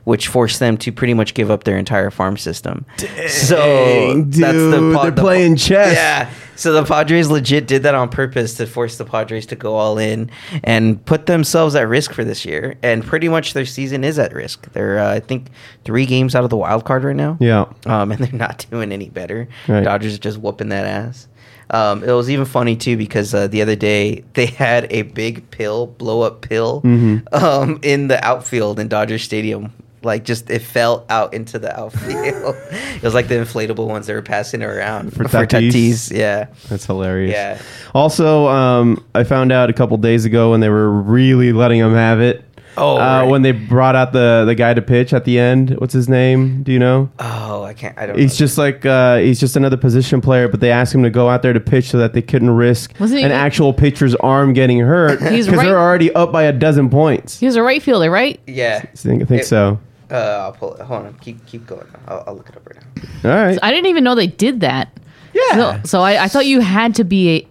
which forced them to pretty much give up their entire farm system. so Dang, dude, they're the- playing chess. Yeah. So the Padres legit did that on purpose to force the Padres to go all in and put themselves at risk for this year. And pretty much their season is at risk. They're, uh, I think, three games out of the wild card right now. Yeah. Um, and they're not doing any better. Right. Dodgers are just whooping that ass. Um, it was even funny too because uh, the other day they had a big pill, blow up pill, Mm-hmm. um, in the outfield in Dodger Stadium. Like just it fell out into the outfield. it was like the inflatable ones they were passing around For Tatis? Yeah, That's hilarious. Yeah. Also, um, I found out a couple days ago when they were really letting him have it. Oh, uh, right. when they brought out the the guy to pitch at the end. What's his name? Do you know? Oh, I can't. I don't. He's know. just like uh, he's just another position player, but they asked him to go out there to pitch so that they couldn't risk Wasn't he- an actual pitcher's arm getting hurt because He's right- they're already up by a dozen points. He was a right fielder, right? yeah. I think, I think It- so. Uh, I'll pull it. Hold on. Keep keep going. I'll, I'll look it up right now. All right. I didn't even know they did that. Yeah. So, so I, I thought you had to be a,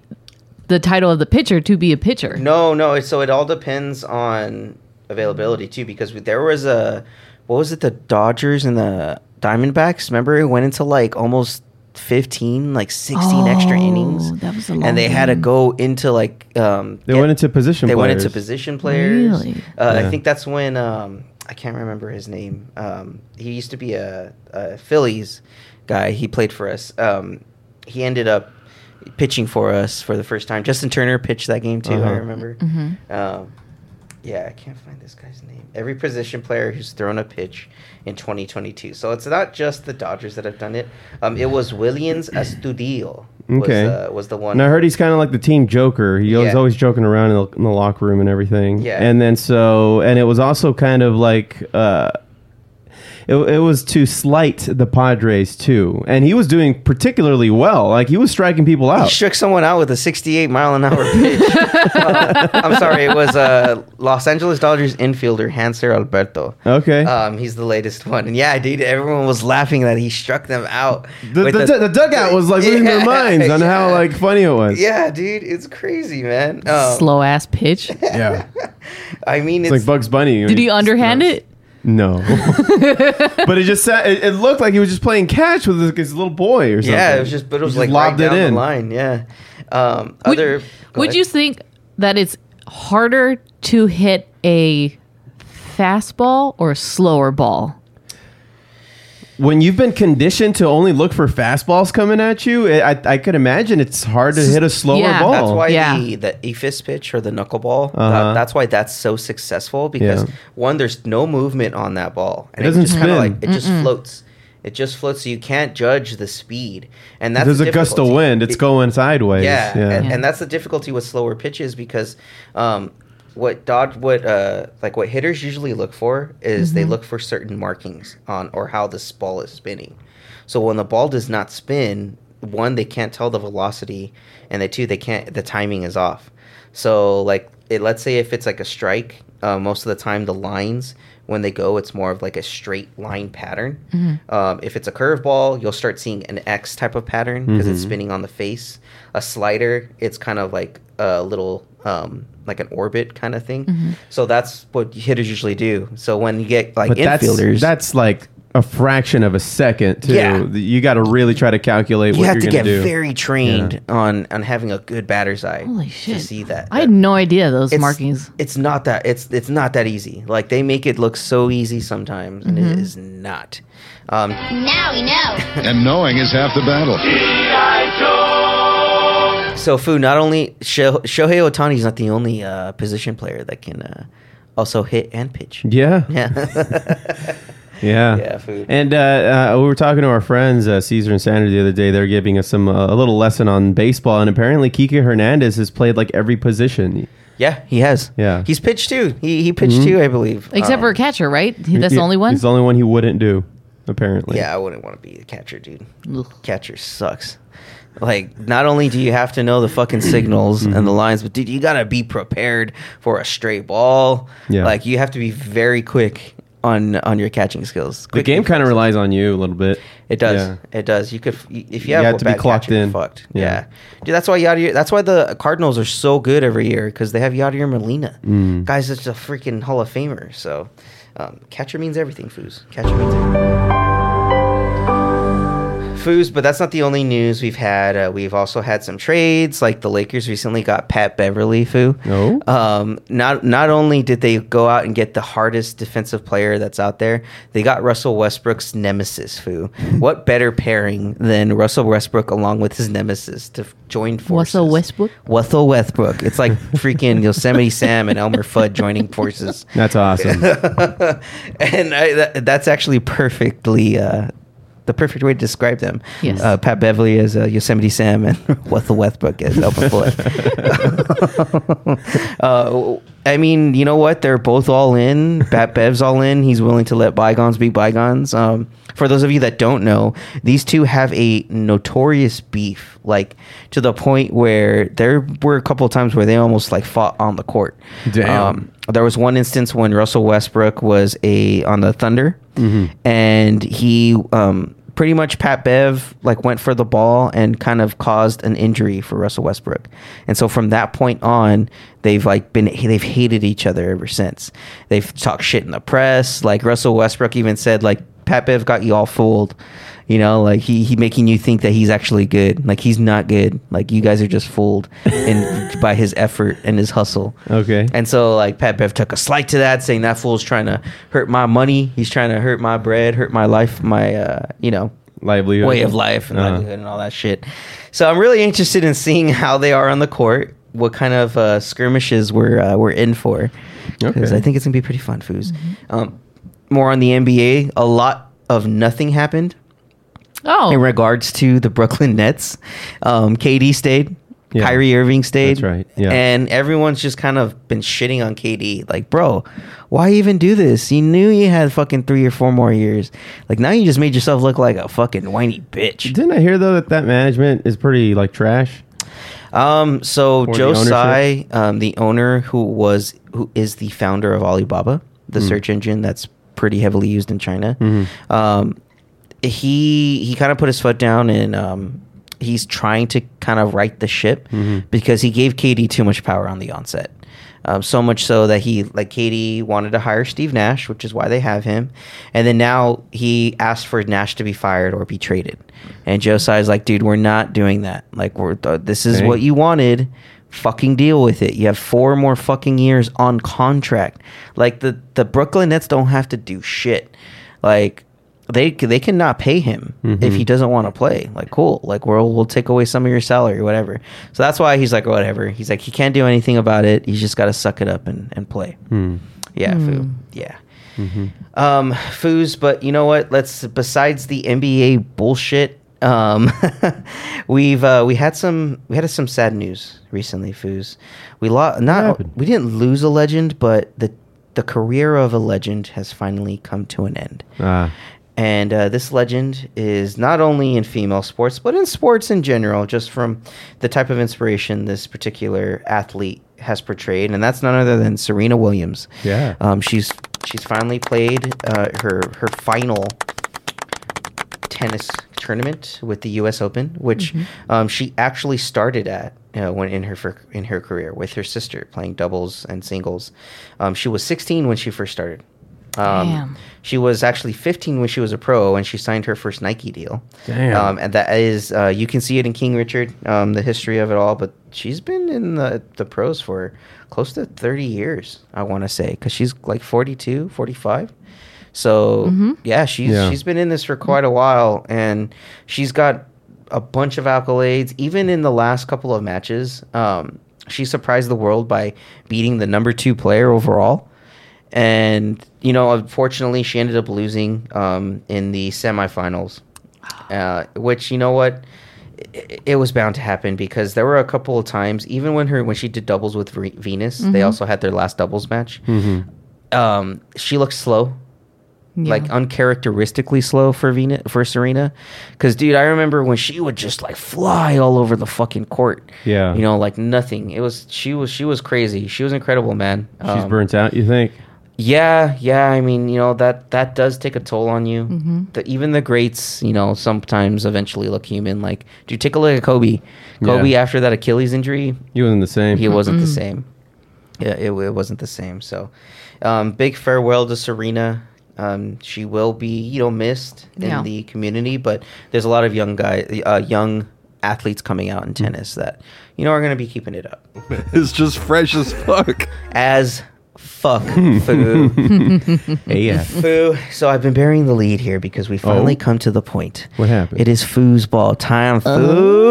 the title of the pitcher to be a pitcher. No, no. So it all depends on availability too, because there was a what was it? The Dodgers and the Diamondbacks. Remember, it went into like almost fifteen, like sixteen extra Oh, innings, that was a long and they had to go into like um. They get- went into position They went players. into position players. Really? Uh, Yeah. I think that's when um I can't remember his name. Um, he used to be a, a Phillies guy. He played for us. Um, he ended up pitching for us for the first time. Justin Turner pitched that game too. I Uh-huh. remember. Um, yeah, I can't find this guy's name. Every position player who's thrown a pitch in 2022. So it's not just the Dodgers that have done it. Um, it was Willians Astudillo. Was, Okay. uh, was the one. And I heard he's kind of like the team joker. He was always joking around in the, in the locker room and everything. Yeah. And then so, and it was also kind of like, uh, it, it was to slight the Padres too. And he was doing particularly well. Like he was striking people out. He out. shook someone out with a 68 mile an hour pitch. Uh, I'm sorry, it was uh, Los Angeles Dodgers infielder Hanser Alberto. Okay. Um, he's the latest one, and yeah, dude, everyone was laughing that he struck them out. the, with the, the dugout was like losing their minds on how like funny it was. Yeah, dude, it's crazy, man. Um, Slow ass pitch. Yeah. I mean, It's it's, like Bugs Bunny. Did he underhand it? No. but it just sa- it, it looked like he was just playing catch with his, his little boy or something. yeah, it was just, but it was He like just right lobbed down it the in. line. Yeah. Um, Would, other. would ahead. you think that it's harder to hit a fastball or a slower ball? When you've been conditioned to only look for fastballs coming at you, I, I could imagine it's hard to hit a slower Yeah. ball. That's why Yeah. the the eephus pitch or the knuckleball. Uh-huh. That, that's why that's so successful because Yeah. one, there's no movement on that ball, and It doesn't just kinda spin. like it just floats. It just floats, so you can't judge the speed. And that's There's the a gust of wind. It's It- going sideways. yeah, And, and that's the difficulty with slower pitches because um, what dodge what uh, like what hitters usually look for is they look for certain markings on or how this ball is spinning. So when the ball does not spin, one they can't tell the velocity, and the two they can't the timing is off. So like it, let's say if it's like a strike, uh, most of the time the lines when they go, it's more of like a straight line pattern. Um, if it's a curveball, you'll start seeing an X type of pattern because it's spinning on the face. A slider, it's kind of like a little um, like an orbit kind of thing. So that's what hitters usually do. So when you get like but that's, infielders, that's like a fraction of a second, too. Yeah. You got to really try to calculate you what have you're to get do. very trained on on having a good batter's eye Holy to shit. see that. I had no idea those it's, markings. It's not that it's it's not that easy. Like they make it look so easy sometimes, and Mm-hmm. it is not. Um, Now we know. And knowing is half the battle. So, Fu, not only Sho- Shohei Ohtani is not the only uh, position player that can uh, also hit and pitch. Yeah. Yeah. Yeah. Yeah, food. And uh, uh, we were talking to our friends, uh, Caesar and Sandra, the other day. They're giving us some uh, a little lesson on baseball, and apparently Kike Hernandez has played like every position. yeah, he has. Yeah. Mm-hmm. He's pitched too. He he pitched too, I believe. Except Um, for a catcher, right? He- That's the only one? He's the only one he wouldn't do, apparently. Yeah, I wouldn't want to be a catcher, dude. Ugh. Catcher sucks. Like, not only do you have to know the fucking signals Mm-hmm. and the lines, but dude, you gotta be prepared for a straight ball. Yeah. Like, you have to be very quick on on your catching skills. The Quick game kind of reflexes. relies on you a little bit. It does. Yeah. It does. You could if you have, have a to be clocked in. Fucked. Yeah. Yeah. dude. That's why Yadier. That's why the Cardinals are so good every year because they have Yadier Molina. Mm. Guy's just a freaking Hall of Famer. So, um, catcher means everything. Foos. Catcher means everything. Foos, but that's not the only news we've had. Uh, we've also had some trades, like the Lakers recently got Pat Beverley. Foo. Oh. Um, not not only did they go out and get the hardest defensive player that's out there, they got Russell Westbrook's nemesis. Foo. what better pairing than Russell Westbrook along with his nemesis to f- join forces? Russell Westbrook? Russell Westbrook. It's like freaking Yosemite Sam and Elmer Fudd joining forces That's awesome. and I, that, that's actually perfectly uh, the perfect way to describe them. Yes. Uh, Pat Beverley as uh, Yosemite Sam and Russell Westbrook as Elmer Fudd. uh, I mean, you know what? They're both all in. Pat Bev's all in. He's willing to let bygones be bygones. Um, for those of you that don't know, these two have a notorious beef, like to the point where there were a couple of times where they almost like fought on the court. Damn. Um, there was one instance when Russell Westbrook was a on the Thunder, and he um, pretty much Pat Bev like went for the ball and kind of caused an injury for Russell Westbrook, and so from that point on, they've like been they've hated each other ever since. They've talked shit in the press. Like Russell Westbrook even said like Pat Bev got you all fooled. You know, like he he making you think that he's actually good. Like he's not good. Like you guys are just fooled and by his effort and his hustle. Okay. And so like Pat Bev took a slight to that, saying that fool's trying to hurt my money. He's trying to hurt my bread, hurt my life, my uh, you know, Livelihood. way of life and Uh-huh. livelihood and all that shit. So I'm really interested in seeing how they are on the court. What kind of uh, skirmishes we're uh, we're in for? Because Okay. I think it's gonna be pretty fun, foos. Um, more on the NBA. A lot of nothing happened Oh, in regards to the Brooklyn Nets. Um, KD stayed. Yeah. Kyrie Irving stayed. That's right, yeah. And everyone's just kind of been shitting on KD. Like, bro, why even do this? You knew you had fucking three or four more years. Like, now you just made yourself look like a fucking whiny bitch. Didn't I hear though that that management is pretty like trash? Um, so Or the Joe? Tsai, um, the owner who was who is the founder of Alibaba, the Mm. search engine that's pretty heavily used in China. Mm-hmm. Um, he he kind of put his foot down and um, he's trying to kind of right the ship Mm-hmm. because he gave KD too much power on the onset. Um, so much so that he like KD wanted to hire Steve Nash, which is why they have him, and then now he asked for Nash to be fired or be traded. And Joe Tsai's like, dude, we're not doing that. Like we're th- this is Okay. what you wanted. fucking deal with it. You have four more fucking years on contract. Like the the Brooklyn Nets don't have to do shit. Like they they cannot pay him if he doesn't want to play. Like cool, like we'll we'll take away some of your salary or whatever. So that's why he's like whatever. He's like he can't do anything about it. He's just got to suck it up and and play. Yeah, foo. Yeah. Um, foos, but you know what? Let's besides the NBA bullshit. Um, we've uh, we had some we had some sad news recently, foos. We lost not we didn't lose a legend, but the the career of a legend has finally come to an end. Ah, And uh, this legend is not only in female sports, but in sports in general, just from the type of inspiration this particular athlete has portrayed. And that's none other than Serena Williams. Yeah. Um, she's she's finally played uh, her her final tennis tournament with the U.S. Open, which um, she actually started at uh, when in her fir- in her career with her sister playing doubles and singles. Um, she was 16 when she first started. Um, She was actually 15 when she was a pro, and she signed her first Nike deal. Damn. Um, and that is, uh, you can see it in King Richard, um, the history of it all. But she's been in the, the pros for close to 30 years, I want to say, because she's like 42, 45. So yeah, she's Yeah. she's been in this for quite a while, and she's got a bunch of accolades. Even in the last couple of matches, um, she surprised the world by beating the number two player overall. And you know, unfortunately, she ended up losing um, in the semifinals, uh, which you know what, it, it was bound to happen because there were a couple of times, even when her when she did doubles with Ve- Venus, they also had their last doubles match. Um, she looked slow like uncharacteristically slow for Venus for Serena. Because dude, I remember when she would just like fly all over the fucking court. Yeah. you know, like nothing. It was she was she was crazy. She was incredible, man. she's Um, burnt out. You think? Yeah, yeah. I mean, you know that that does take a toll on you. The, even the greats, you know, sometimes eventually look human. Like, do you take a look at Kobe? Kobe Yeah. after that Achilles injury, He wasn't the same. he wasn't the same. Yeah, it, it wasn't the same. So, um, big farewell to Serena. Um, she will be, you know, missed in Yeah. the community, but there's a lot of young guys, uh, young athletes coming out in tennis that you know are going to be keeping it up. It's just fresh as fuck. As fuck, foo, AF. foo. So I've been bearing the lead here because we finally Oh. come to the point. What happened? It is foosball time, foo.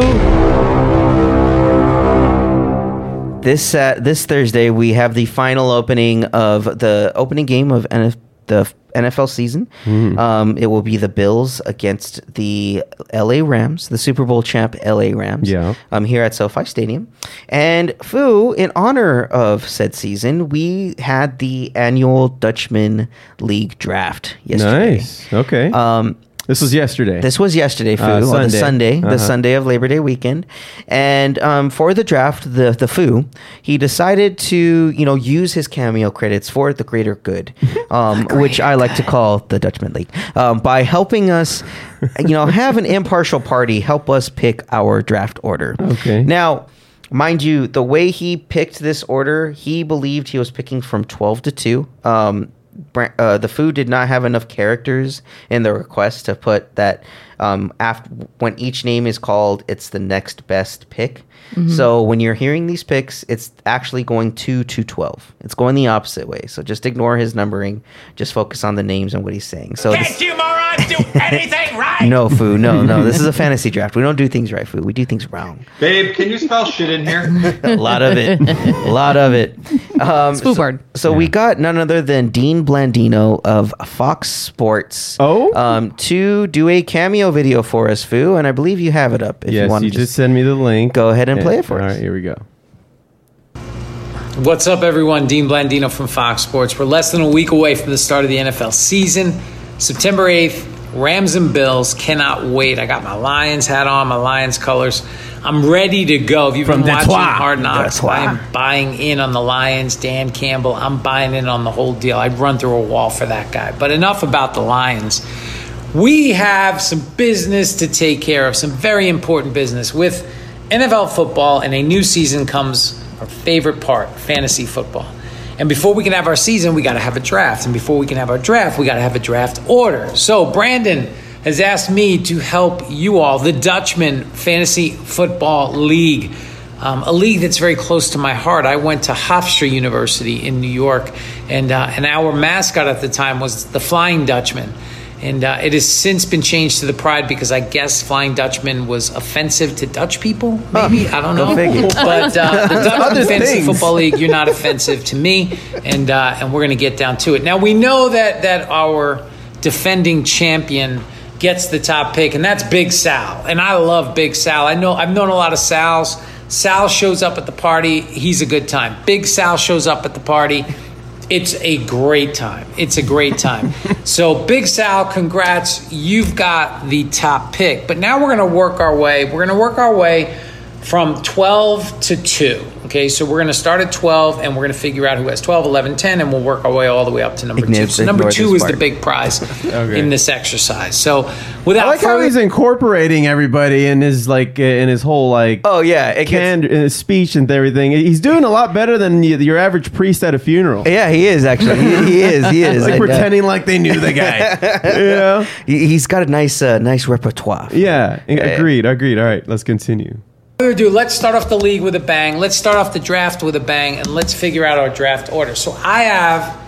This uh, this Thursday we have the final opening of the opening game of NF- the NFL season. Mm-hmm. Um, it will be the Bills against the LA Rams, the Super Bowl champ LA Rams. Yeah. Um, here at SoFi Stadium, and Foo, in honor of said season, we had the annual Dutchman League draft yesterday. Nice. Okay. Um, this was yesterday. this was yesterday, Foo, Uh, on the Sunday. Sunday, the Uh-huh. Sunday of Labor Day weekend, and um, for the draft, the the Foo, he decided to you know use his cameo credits for the greater good, um, which I like to call the Dutchman League, um, by helping us, you know, have an impartial party help us pick our draft order. Okay. Now. Mind you, the way he picked this order, he believed he was picking from 12 to 2. Um, uh, the food did not have enough characters in the request to put that um, after when each name is called, it's the next best pick. So when you're hearing these picks, it's actually going two to twelve. It's going the opposite way. So just ignore his numbering. Just focus on the names and what he's saying. So this, Can't you morons do anything right? no, Foo, no, no. This is a fantasy draft. We don't do things right, Foo. We do things wrong. Babe, can you spell shit in here? a lot of it. A lot of it. Um, Spoo so, bird. so we got none other than Dean Blandino of Fox Sports. Oh? Um, to do a cameo video for us, Foo, and I believe you have it up. If yes, you want you to just send me the link. go ahead and play it for All us. right, here we go. What's up, everyone? Dean Blandino from Fox Sports. We're less than a week away from the start of the NFL season. September 8th, Rams and Bills. Cannot wait. I got my Lions hat on, my Lions colors. I'm ready to go. If you've From been watching Detroit. Hard Knocks, Detroit. I am buying in on the Lions. Dan Campbell, I'm buying in on the whole deal. I'd run through a wall for that guy. But enough about the Lions. We have some business to take care of, some very important business. With NFL football and a new season comes our favorite part fantasy football. And before we can have our season, we got to have a draft. And before we can have our draft, we got to have a draft order. So, Brandon has asked me to help you all, the Dutchman Fantasy Football League, um, a league that's very close to my heart. I went to Hofstra University in New York, and uh, and our mascot at the time was the Flying Dutchman. And uh, it has since been changed to the Pride because I guess Flying Dutchman was offensive to Dutch people. Maybe I don't know. figure. But uh, the Dutch Other Fantasy things. Football League, you're not offensive to me, and uh, and we're going to get down to it. Now we know that that our defending champion gets the top pick, and that's Big Sal. And I love Big Sal. I know I've known a lot of Sals. Sal shows up at the party. He's a good time. Big Sal shows up at the party. It's a great time. It's a great time. so, Big Sal, congrats. You've got the top pick. But now we're going to work our way. We're going to work our way from 12 to 2. Okay, so we're going to start at 12 and we're going to figure out who has 12, 11, 10, and we'll work our way all the way up to number Ignore- 2. So, number 2 this is the big prize Okay. in this exercise. So, without I like how he's incorporating everybody in his like uh, in his whole like Oh yeah, it gets, canned in his speech and everything. He's doing a lot better than your average priest at a funeral. yeah, he is actually. He, he is. He is. like And, uh, pretending like they knew the guy. yeah, he, he's got a nice, uh, nice repertoire. yeah. Agreed. Agreed. All right, let's continue. Further ado, let's start off the league with a bang. Let's start off the draft with a bang, and let's figure out our draft order. So I have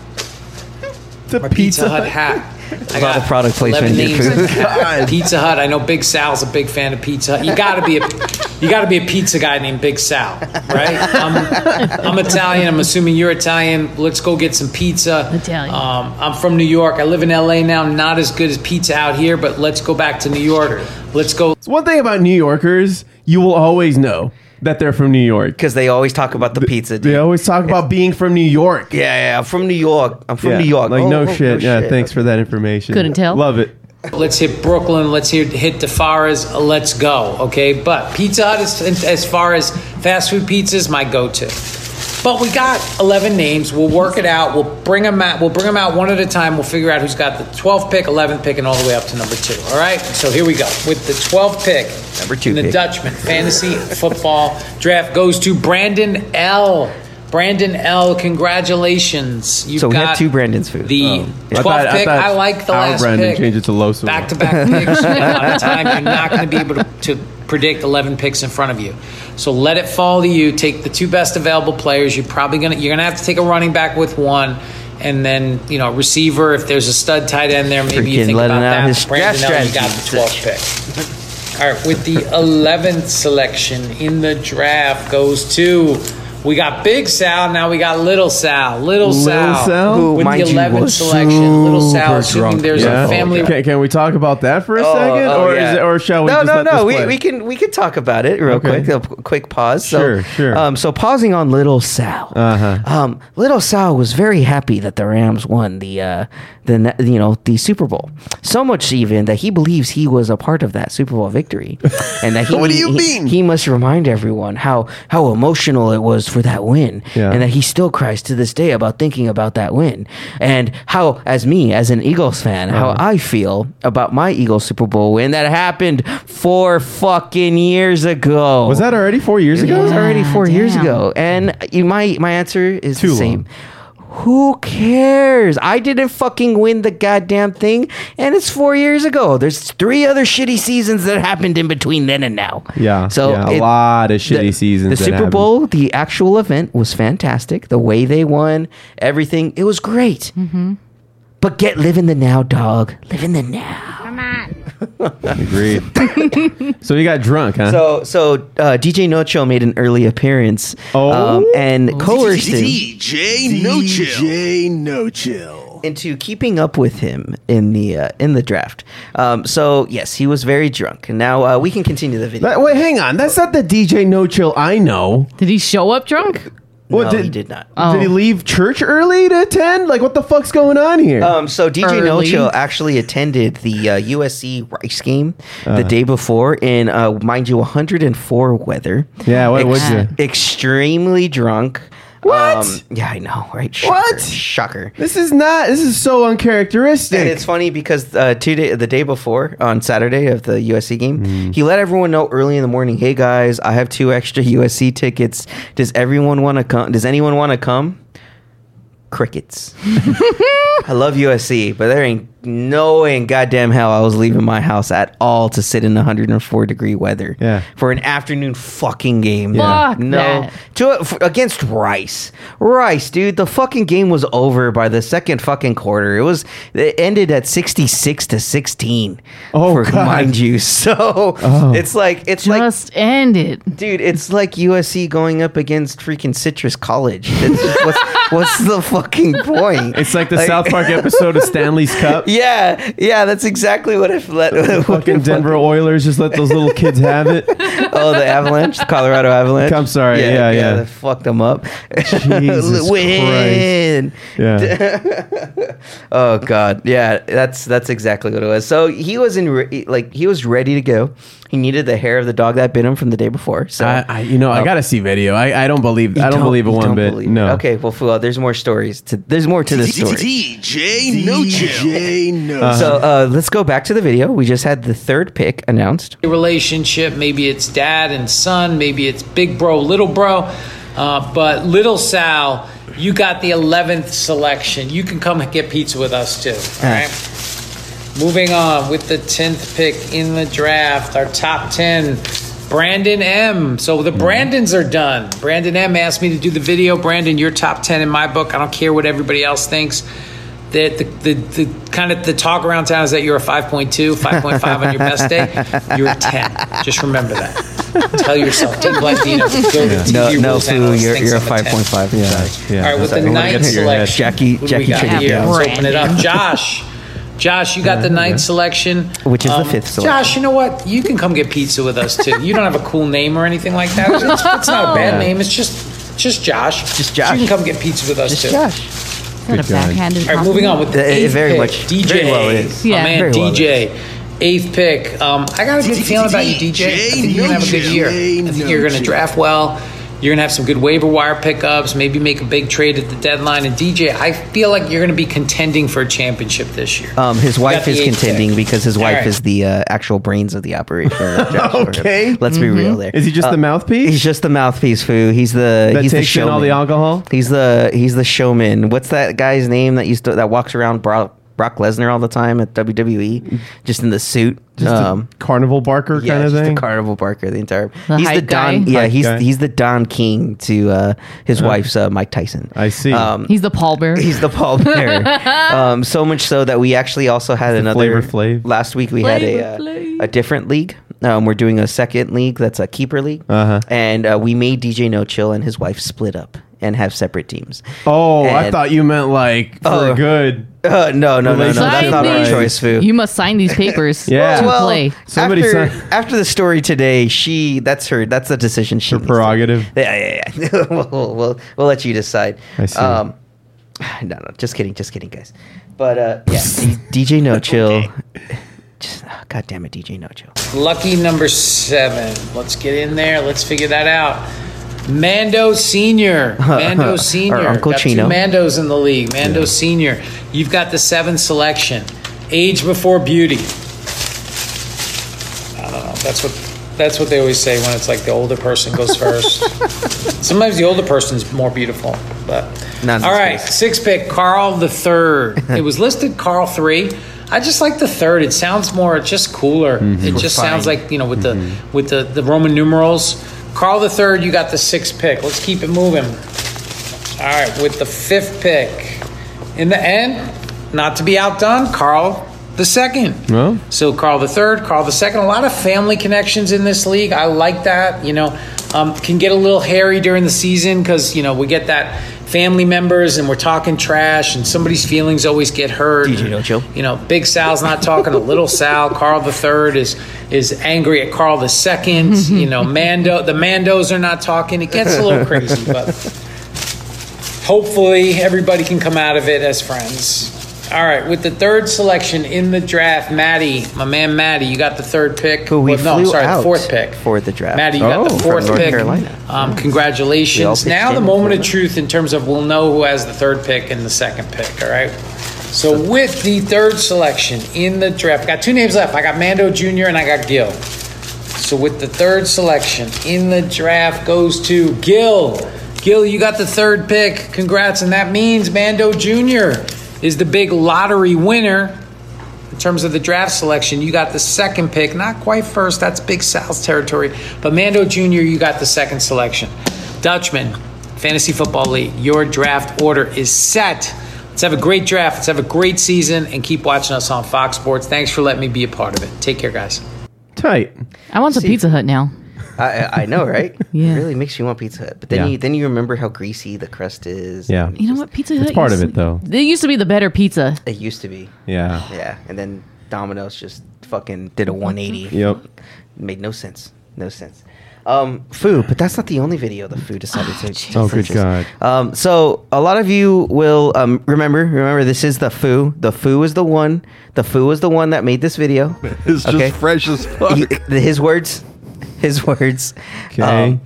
The my Pizza Hut hat. I lot of product placement 11 here. names in the. Pizza Hut. I know Big Sal's a big fan of Pizza Hut. You got to be a you got to be a pizza guy named Big Sal, right? I'm, I'm Italian. I'm assuming you're Italian. Let's go get some pizza. Italian. Um, I'm from New York. I live in LA now. Not as good as pizza out here, but let's go back to New York. Let's go. So one thing about New Yorkers, you will always know that they're from New York. Because they always talk about the pizza. They always talk about being from New York. Yeah, yeah. I'm from New York. I'm from Yeah, New York. Like Oh, no, oh, shit. no yeah, shit. thanks for that information. Couldn't tell. Love it. Let's hit Brooklyn. Let's hit, hit Di Fara's. Let's go. Okay. But Pizza Hut, is, as far as fast food pizzas, my go to. But we got 11 names. We'll work it out. We'll bring them out. We'll bring them out one at a time. We'll figure out who's got the 12th pick, 11th pick, and all the way up to number two. All right. So here we go with the 12th pick. Number two in the pick. Dutchman fantasy football draft goes to Brandon L. Brandon L. Congratulations. You've So we got have two Brandon's food. The oh. I 12th thought- I pick. thought I, like the last pick. our last Brandon pick. changed it to Losa. Back to back picks. You get a lot of time. You're not going to be able to, to predict 11 picks in front of you. So let it fall to you. Take the two best available players. You're probably going to you're going to have to take a running back with one. And then you know receiver. If there's a stud tight end there, maybe you think about that. his Brandon L, got the 12th pick. All right, with the 11th selection in the draft goes to. We got Big Sal, now we got Little Sal. Little, Little Sal. Sal? Who, with mind the you, 11th was selection. Little Sal, super assuming drunk. there's Yeah. a family. Can, can we talk about that for a Oh, second, oh, or yeah. is it, or shall we no, just no, let no. this We, play? we can we can talk about it real Okay. quick. A p- quick pause. So, Sure, sure. Um, so pausing on Little Sal. Uh-huh. Um, Little Sal was very happy that the Rams won the uh, the ne- you know the Super Bowl. So much even that he believes he was a part of that Super Bowl victory, and that he What do you he- mean? he must remind everyone how how emotional it was for that win, Yeah. and that he still cries to this day about thinking about that win, and how as me as an Eagles fan, how Uh-huh. I feel about my Eagles Super Bowl win that happened four fucking years ago. Was that already four years ago It ago? was already four years ago, and my my answer is Too the same. long. Who cares? I didn't fucking win the goddamn thing, and it's four years ago. There's three other shitty seasons that happened in between then and now. Yeah, So yeah, a it- lot of shitty the, seasons. The Super happened. Bowl, the actual event was fantastic. The way they won, everything, it was great. Mm-hmm. But get live in the now, dog. Live in the now. Come on. Agreed. so you got drunk, huh? So, so uh, DJ Nocho made an early appearance. Oh. um, and coerced him DJ No Chill. no chill. into keeping up with him in the uh, in the draft. Um, so yes, he was very drunk. And now uh, we can continue the video. That, wait, hang on. That's not the DJ No Chill I know. Did he show up drunk? No, he did not. Oh. Did he leave church early to attend? Like, what the fuck's going on here? Um, so DJ Early. Nocho actually attended the uh, USC Rice game Uh. the day before in, uh, mind you, 104 weather. Yeah, what would you? Extremely drunk. What? Um, yeah, I know, right? Shocker, What? Shocker. this is not. This is so uncharacteristic. And it's funny because uh, two day, the day before on Saturday of the USC game, Hmm. he let everyone know early in the morning. Hey guys, I have two extra USC tickets. Does everyone want to come? Does anyone want to come? Crickets. I love USC, but there ain't knowing goddamn hell I was leaving my house at all to sit in 104 degree weather. Yeah. For an afternoon fucking game. Yeah. Fuck no. that. To f- against Rice. Rice, dude. The fucking game was over by the second fucking quarter. It was. It ended at 66 to 16. Oh, for, God. mind you. So Oh. it's like it's like Just end it. Dude, it's like USC going up against freaking Citrus College. It's just- what's, the fucking point? It's like the South Park episode of Stanley's Cup. Yeah, yeah, that's exactly what if let Fucking Denver Oilers just let those little kids have it. Oh, the Avalanche, the Colorado Avalanche. I'm sorry, yeah, yeah. they fucked them up. Jesus Win. Yeah. oh God, yeah, that's that's exactly what it was. So he was in re- like he was ready to go. He needed the hair of the dog that bit him from the day before. So I, I, you know, I Oh. gotta see video. I, I don't believe. You I don't, believe it you one don't bit. believe it. no. Okay, well, Fuad, there's more stories. To, there's more to this story. DJ No DJ No So uh, let's go back to the video. We just had the third pick announced. relationship. Maybe it's dad and son. Maybe it's big bro, little bro. Uh, but little Sal, you got the 11th selection. You can come get pizza with us too. All right. Moving on with the 10th pick in the draft, our top 10. Brandon M. So the mm-hmm. Brandons are done. Brandon M asked me to do the video. Brandon, you're top 10 in my book. I don't care what everybody else thinks. The, the, the, the kind of the talk around town is that you're a 5.2, 5.5 on your best day. You're a 10. Just remember that. Tell yourself. Take Blandino. Go to TV No, no, rules Foo, analyst you're, thinks you're a I'm 5.5. Yeah. Yeah. All right, with the ninth get to your head. selection, Jackie- what do Jackie we got Chan here? down. Let's open it up. Josh, Josh, you got the ninth selection, Which is the Um, fifth selection. Josh, you know what? You can come get pizza with us too. You don't have a cool name or anything like that. It's, it's not a bad name. It's just just Josh. Just Josh. So you can come get pizza with us Just too. Josh. Is that a Good guy. backhanded All right, moving on with the it eighth very pick, much- DJ. very well is. Yeah. My man, Very well DJ. Eighth pick. Um, I got a good feeling about you, DJ. I think you're gonna have a good year. I think you're gonna draft well. You're gonna have some good waiver wire pickups. Maybe make a big trade at the deadline. And DJ, I feel like you're gonna be contending for a championship this year. Um, his wife is contending pick. because his wife All right. is the uh, actual brains of the operation. Okay. Let's be real there. Is he just Uh, the mouthpiece? He's just the mouthpiece, foo. He's the that he's the takes in showman. all the alcohol. He's the he's the showman. What's that guy's name that used to that walks around Brock, Brock Lesnar all the time at WWE, just in the suit? Just um, a carnival barker yeah, kind of just thing. the Carnival Barker. The entire The he's the hype guy? Don. Yeah, he's guy. he's the Don King to uh, his wife's uh, Mike Tyson. I see. Um, He's the pallbearer. He's the pallbearer. um, so much so that we actually also had another Flavor Flav. Last week we had a uh, a different league. Um, we're doing a second league that's a keeper league, Uh-huh. and uh, we made DJ No Chill and his wife split up and have separate teams. oh, I thought you meant like for Oh. good. Uh, no, no, no, no, that's Relationship not our choice, Foo. You must sign these papers Yeah. to Well, play. Somebody after, sign- after the story today, she that's her that's a decision she Her needs to- prerogative. Yeah, yeah, yeah. we'll, we'll, we'll, we'll let you decide. I see. Um, no, no, just kidding, just kidding, guys. But uh, yeah, D- DJ No Chill. Just, oh, God damn it, DJ No Chill. Lucky number seven. Let's get in there. Let's figure that out. Mando Senior. Mando Senior. Uncle got Chino. Two Mandos in the league. Mando Senior. You've got the seventh selection. Age before beauty. I don't know. That's what that's what they always say when it's like the older person goes first. Sometimes the older person's more beautiful, but Not in all this right. case. Six pick Carl the third. it was listed Carl three. I just like the third. It sounds more just cooler. Mm-hmm. It just sounds like you know with the mm-hmm. with the the Roman numerals. Carl the third. You got the sixth pick. Let's keep it moving. All right, with the fifth pick. In the end, not to be outdone, Carl the second. Well, So Carl the third, Carl the second. A lot of family connections in this league. I like that. You know, um, can get a little hairy during the season because you know we get that family members and we're talking trash and somebody's feelings always get hurt. DJ. You know, Big Sal's not talking to Little Sal. Carl the third is is angry at Carl the second. You know, Mando the Mandos are not talking. It gets a little crazy, but hopefully everybody can come out of it as friends. All right, with the third selection in the draft, Maddie, my man Maddie, you got the third pick. Who we Well, no, flew sorry, the fourth pick. for the draft. Maddie, you got Oh, the from fourth North pick. Carolina. Um, congratulations. Now the moment of truth in terms of we'll know who has the third pick and the second pick. All right. So with the third selection in the draft, I got two names left. I got Mando Jr. and I got Gil. So with the third selection in the draft goes to Gil. Gil, you got the third pick. Congrats. And that means Mando Jr. is the big lottery winner. In terms of the draft selection, you got the second pick, not quite first, that's Big Sal's territory. But Mando Jr., you got the second selection. Dutchman, Fantasy Football League, your draft order is set. Let's have a great draft. Let's have a great season and keep watching us on Fox Sports. Thanks for letting me be a part of it. Take care, guys. Tight. I want some Pizza Hut now. I, I I know, right? Yeah. It really makes you want Pizza Hut. But then Yeah. you then you remember how greasy the crust is. Yeah. and You know what? Pizza Hut. It's part of used it, though. It used to be the better pizza. It used to be. Yeah. Yeah. And then Domino's just fucking did a 180. Yep. Made no sense. No sense. Um, foo, but that's not the only video the foo decided to. Oh, good God. Um, so a lot of you will um, remember. Remember, this is the foo. The foo is the one. The foo is the one that made this video. It's just fresh as fuck. He- his words. His words. Okay. Um,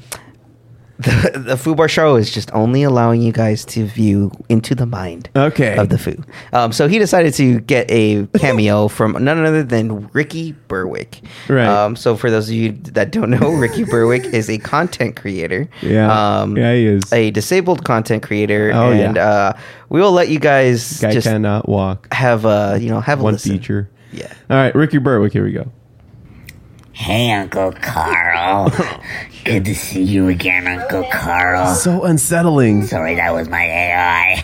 the, the Foo Bar Show is just only allowing you guys to view into the mind Okay. of the Foo. Um, so he decided to get a cameo from none other than Ricky Berwick. Right. Um, so for those of you that don't know, Ricky Berwick is a content creator. Yeah. Um, Yeah, he is. A disabled content creator. Oh, yeah. and uh, we will let you guys Guy just cannot walk. have uh, you know have a One listen. feature. Yeah. All right, Ricky Berwick. Here we go. Hey, Uncle Carl. Good to see you again, Uncle Carl. So unsettling. Sorry, that was my AI.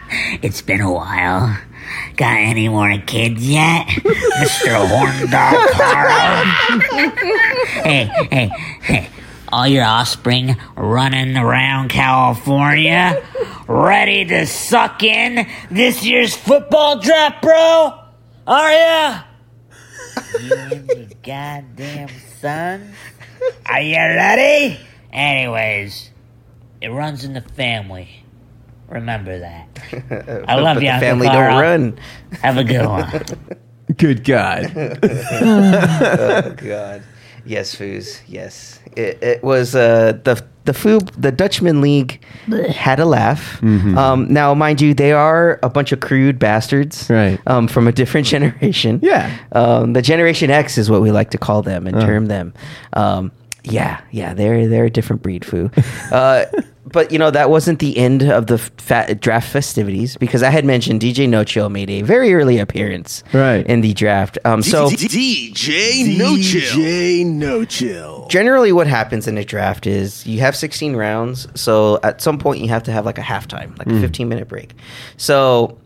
it's been a while. Got any more kids yet, Mr. Horn Dog Carl? hey, hey, hey. All your offspring running around California, ready to suck in this year's football draft, bro? Are ya? You and your goddamn son? Are you ready? Anyways, it runs in the family. Remember that. I love But you, the Uncle family Carl. don't run. Have a good one. Good God. oh God. Yes, Foos. Yes. It, it was uh, the the Foo the Dutchman League had a laugh. Mhm. Um, now, mind you, they are a bunch of crude bastards, Right. Um, from a different generation. Yeah. Um, the Generation X is what we like to call them and Uh. term them. Um, yeah, yeah, they're they're a different breed, Foo. Uh, but you know that wasn't the end of the fat draft festivities because I had mentioned DJ No Chill made a very early appearance Right. in the draft. Um, so DJ No Chill. DJ No Chill. generally what happens in a draft is you have 16 rounds so at some point you have to have like a halftime like a Mm. 15 minute break so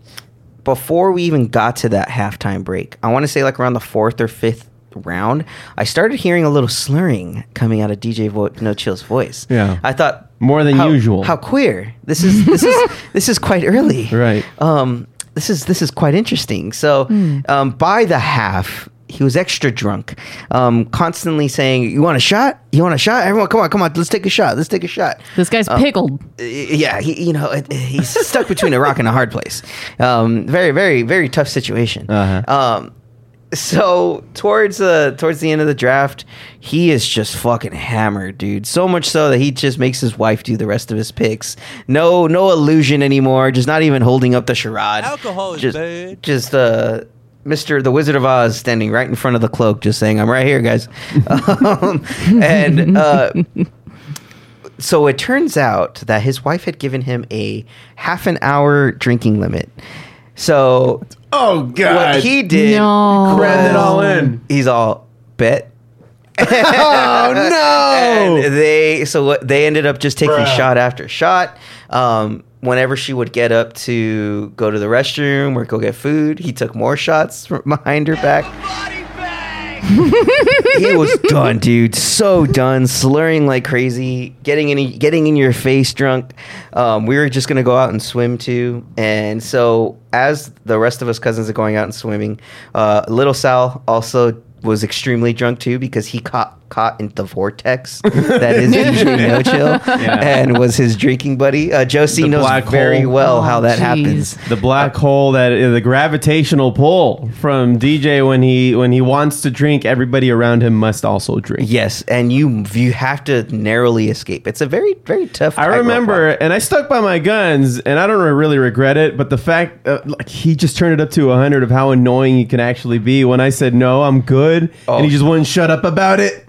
before we even got to that halftime break i want to say like around the fourth or fifth round i started hearing a little slurring coming out of dj Vo- no chill's voice Yeah. i thought More than how, usual. how queer this is this is this is quite early Right. um this is this is quite interesting so um by the half he was extra drunk um constantly saying you want a shot you want a shot everyone come on come on let's take a shot let's take a shot This guy's Um, pickled. yeah he, you know he's stuck between a rock and a hard place um very very very tough situation Uh-huh. um so towards uh towards the end of the draft he is just fucking hammered dude so much so that he just makes his wife do the rest of his picks no no illusion anymore just not even holding up the charade Alcohol is just, bad. just uh Mr. the Wizard of Oz standing right in front of the cloak, just saying, I'm right here, guys. um, and uh, so it turns out that his wife had given him a half an hour drinking limit. So Oh God. what he did, No. Crammed it all in. he's all bet. Oh no. And they so what they ended up just taking shot after shot. Um, whenever she would get up to go to the restroom or go get food, he took more shots from behind her back. He was done, dude. So done, slurring like crazy, getting in, getting in your face, drunk. Um, we were just gonna go out and swim too, and so as the rest of us cousins are going out and swimming, uh, little Sal also was extremely drunk too because he caught caught in the vortex that is DJ No Chill Yeah. and was his drinking buddy. Uh, Josie The knows very hole. well Oh, how that jeez. happens. the black hole that uh, the gravitational pull from DJ when he when he wants to drink, everybody around him must also drink. Yes, and you you have to narrowly escape. It's a very very tough. I remember, and I stuck by my guns, and I don't really regret it. But the fact, uh, like, he just turned it up to hundred of how annoying he can actually be. When I said no, I'm good, Oh. and he just wouldn't shut up about it.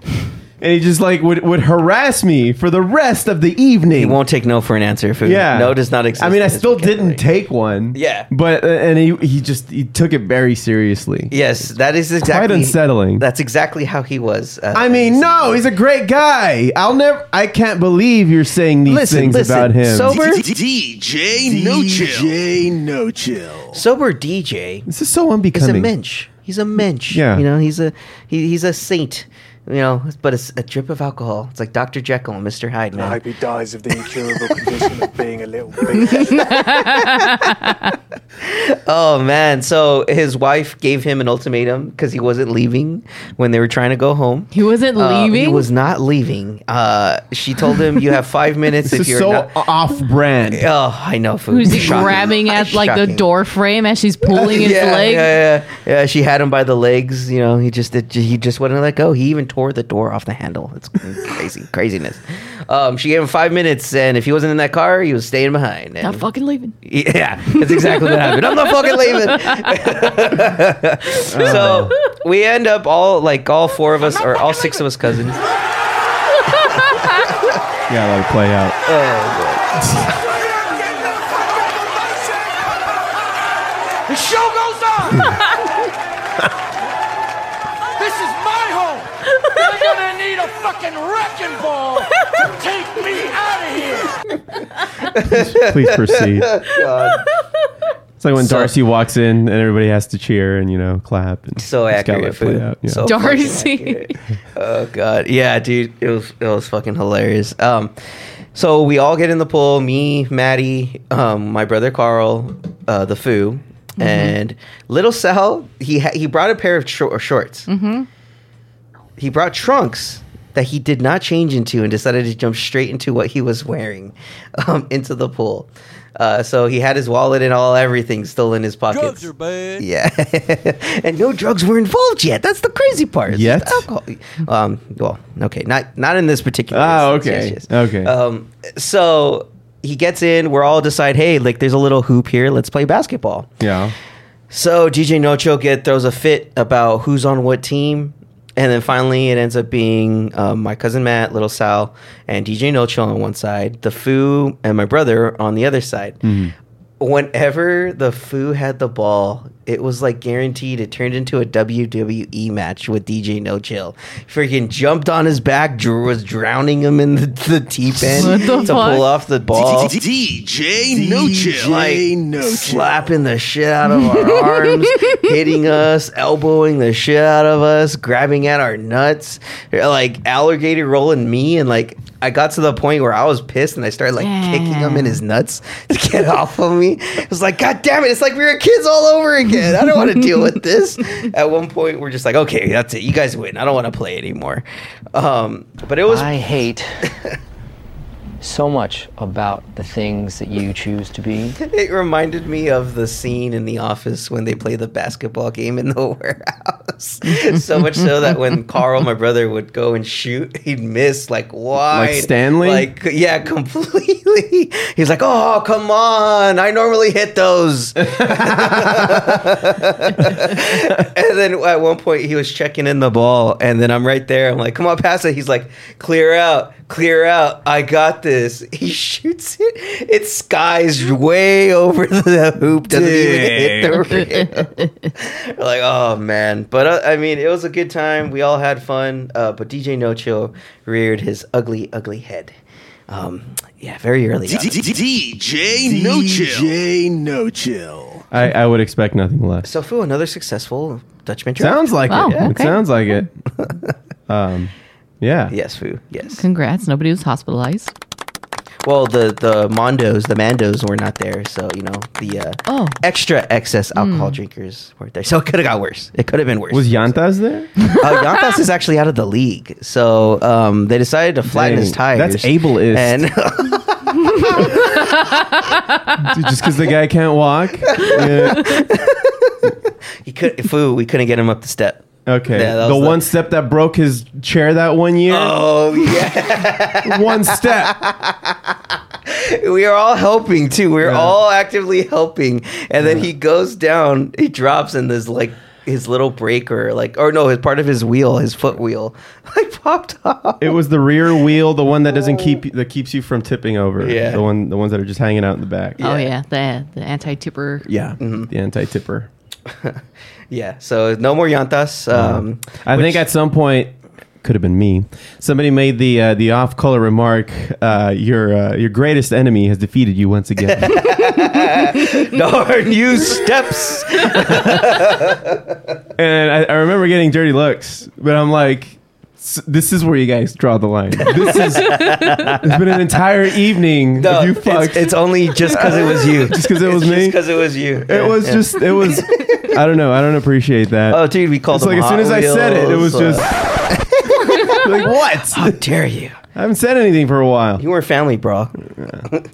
And he just like would, would harass me for the rest of the evening. He won't take no for an answer. Food. Yeah, No does not exist. I mean, I still vocabulary. didn't take one. Yeah. but uh, and he he just he took it very seriously. Yes, that is exactly Quite unsettling. That's exactly how he was. Uh, I mean, no, he's a great guy. I'll never. I can't believe you're saying these Listen, things listen, about him. sober- DJ No Chill. DJ No Chill. sober DJ This is so unbecoming. He's a unbecoming. mensch. He's a mensch. Yeah. You know, he's a he, he's a saint. You know, but it's a drip of alcohol. It's like Dr. Jekyll and Mr. Hyde, I man. hope he dies of the incurable condition of being a little bitch. Oh man! So his wife gave him an ultimatum because he wasn't leaving when they were trying to go home. He wasn't Uh, leaving. he was not leaving. Uh, she told him, "You have five minutes This if is you're so not." off-brand. Oh, I know. Food. Who's he Shocking. grabbing at like the door frame as she's pulling his yeah, leg? Yeah, yeah, yeah. She had him by the legs. You know, he just it, he just wouldn't let go. He even tore the door off the handle. It's crazy, craziness. Um, she gave him five minutes, and if he wasn't in that car, he was staying behind. Not And fucking leaving. yeah, that's exactly what happened. I'm not fucking leaving. so we end up all like all four of us, or all six of us cousins. Yeah, let it play out. The show goes on. this is my home. You're gonna need a fucking wrecking ball to take me out of here. Please proceed. God. It's like when So- Darcy walks in and everybody has to cheer and you know clap. And So just gotta accurate. it play food. out, yeah. So Darcy. oh god, yeah, dude, it was it was fucking hilarious. Um, so we all get in the pool. Me, Maddie, um, my brother Carl, uh, the Foo, and little Sal. He ha- he brought a pair of shor- shorts. Mm-hmm. He brought trunks that he did not change into and decided to jump straight into what he was wearing um, into the pool. Uh, so he had his wallet and all everything still in his pockets. Drugs are bad. Yeah, and no drugs were involved yet. That's the crazy part. It's Yet? alcohol. Um. Well, okay, not not in this particular. Ah, instance. okay. Yes, yes. Okay. Um. So he gets in. We're all decide. Hey, like, there's a little hoop here. Let's play basketball. Yeah. So DJ Nocho get throws a fit about who's on what team, and then finally it ends up being um, my cousin Matt, Little Sal, and DJ Nocho on one side, the Foo and my brother on the other side. Whenever the Foo had the ball, it was like guaranteed. It turned into a WWE match with DJ No Chill. Freaking jumped on his back, Drew was drowning him in the, the teep end the to fuck? pull off the ball DJ No Chill. like No Chill. slapping the shit out of our arms, hitting us, elbowing the shit out of us, grabbing at our nuts, like alligator rolling me, and like I got to the point where I was pissed and I started like kicking him in his nuts to get off of me. It was like, God damn it! It's like we were kids all over again. I don't want to deal with this. At one point, we're just like, okay, that's it. You guys win. I don't want to play anymore. Um, but it was I hate so much about the things that you choose to be. It reminded me of the scene in The Office when they play the basketball game in the warehouse. so much so that when Carl, my brother, would go and shoot, he'd miss like wide. Like Stanley? Like, yeah, completely. He's like, oh, come on. I normally hit those. and then at one point, he was checking in the ball. And then I'm right there. I'm like, come on, pass it. He's like, clear out. Clear out. I got this. He shoots it. It skies way over the hoop. Doesn't even hit the rim. like, oh man. But uh, I mean, it was a good time. We all had fun. Uh, but DJ No Chill reared his ugly, ugly head. Um, yeah, very early. on. DJ No Chill. DJ No Chill. I, I would expect nothing less. So, Foo, another successful Dutchman draft. Sounds like Wow, it. It okay. sounds like it. Um, yeah. Yes, Foo. Yes. Congrats. Nobody was hospitalized. Well, the the Mondos, the Mandos were not there, so you know the uh, Oh. extra excess alcohol drinkers weren't there. So it could have got worse. It could have been worse. Was Yantas there? uh, Yantas is actually out of the league, so um, they decided to flatten his tires. that's ableist. And Just because the guy can't walk? Yeah. he could, foo, we couldn't get him up the step. Okay. Yeah, that the was the- one step that broke his chair that one year? Oh yeah, one step. we are all helping too. We're Yeah. all actively helping, and then he goes down, he drops, and there's like his little breaker, like, or no, his part of his wheel, his foot wheel, like popped off. It was the rear wheel, the one that doesn't keep that keeps you from tipping over. Yeah. the one, the ones that are just hanging out in the back. Oh yeah, the the anti tipper. yeah, Mm-hmm. the anti-tipper. Yeah, so no more llantas. Um, I think at some point could have been me. Somebody made the uh, the off color remark. Uh, your uh, your greatest enemy has defeated you once again. no new steps. and I, I remember getting dirty looks, but I'm like. "S- This is where you guys draw the line. This is. it's been an entire evening. No, of you it's, it's only just because it was you. just because it was me? Just Because it was you. It was just. It was. I don't know. I don't appreciate that. Oh, dude, we called It's like them as soon as Hot I said it, it was Wheels, just uh, like what? How dare you? I haven't said anything for a while. You were family, bro.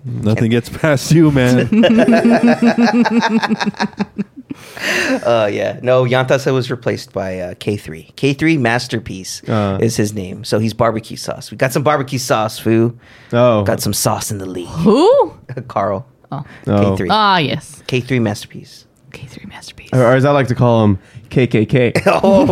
Nothing gets past you, man. Uh, yeah. No, Yantasa was replaced by uh, K3. K3 Masterpiece Uh. is his name. So he's barbecue sauce. We got some barbecue sauce, foo. Oh, Got some sauce in the league. Who? Carl. Oh. Oh. K3. Ah yes. K3 Masterpiece. K3 masterpiece. or, or as I like to call him, KKK. Oh,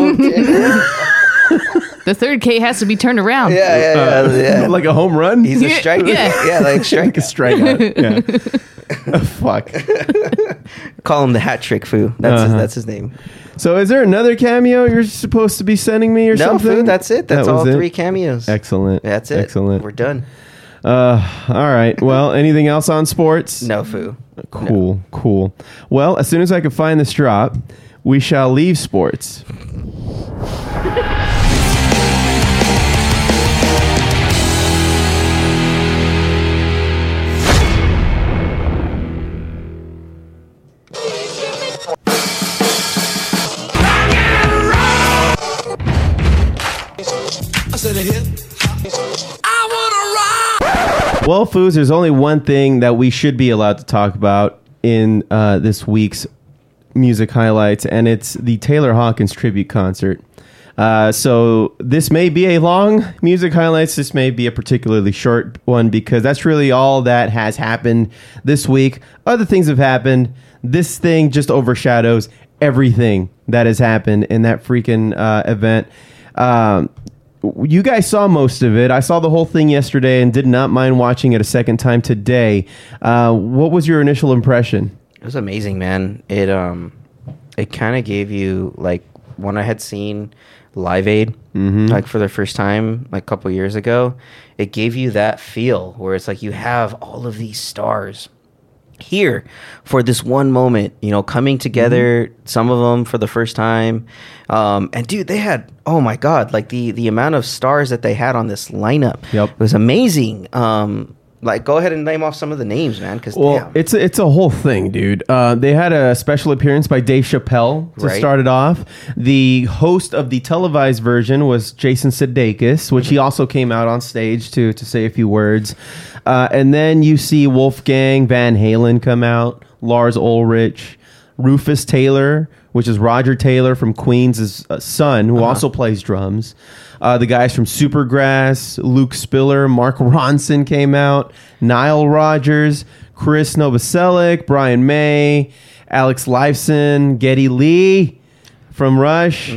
The third K has to be turned around. yeah, yeah, yeah. yeah. like a home run. He's a Yeah, striker. yeah. Yeah, like strike. a strikeout. yeah. Fuck. Call him the hat trick, foo. That's his, Uh-huh. that's his name. So, is there another cameo you're supposed to be sending me or No, something? foo. That's it. That's That was all it? three cameos. Excellent. That's it. Excellent. We're done. Uh, all right. Well, anything else on sports? No, foo. Cool. Cool. Well, as soon as I can find this drop, we shall leave sports. Well, Foos, there's only one thing that we should be allowed to talk about in uh, this week's music highlights, and it's the Taylor Hawkins tribute concert. Uh, so this may be a long music highlights. This may be a particularly short one because that's really all that has happened this week. Other things have happened. This thing just overshadows everything that has happened in that freaking uh, event. Um, you guys saw most of it. I saw the whole thing yesterday and did not mind watching it a second time today. Uh, what was your initial impression? It was amazing, man. It um, it kind of gave you like when I had seen Live Aid, Mm-hmm. like for the first time, like a couple years ago. It gave you that feel where it's like you have all of these stars here for this one moment, you know, coming together. Mm-hmm. Some of them for the first time, um, and dude, they had oh my god, like the the amount of stars that they had on this lineup. Yep. it was amazing. Um, like, go ahead and name off some of the names, man. Because Well, damn. it's a, it's a whole thing, dude. Uh, they had a special appearance by Dave Chappelle to Right. start it off. The host of the televised version was Jason Sudeikis, which he also came out on stage to to say a few words. Uh, and then you see Wolfgang Van Halen come out, Lars Ulrich, Rufus Taylor, which is Roger Taylor from Queen's uh, son, who also plays drums. Uh, the guys from Supergrass, Luke Spiller, Mark Ronson came out, Nile Rodgers, Chris Novoselic, Brian May, Alex Lifeson, Geddy Lee from Rush.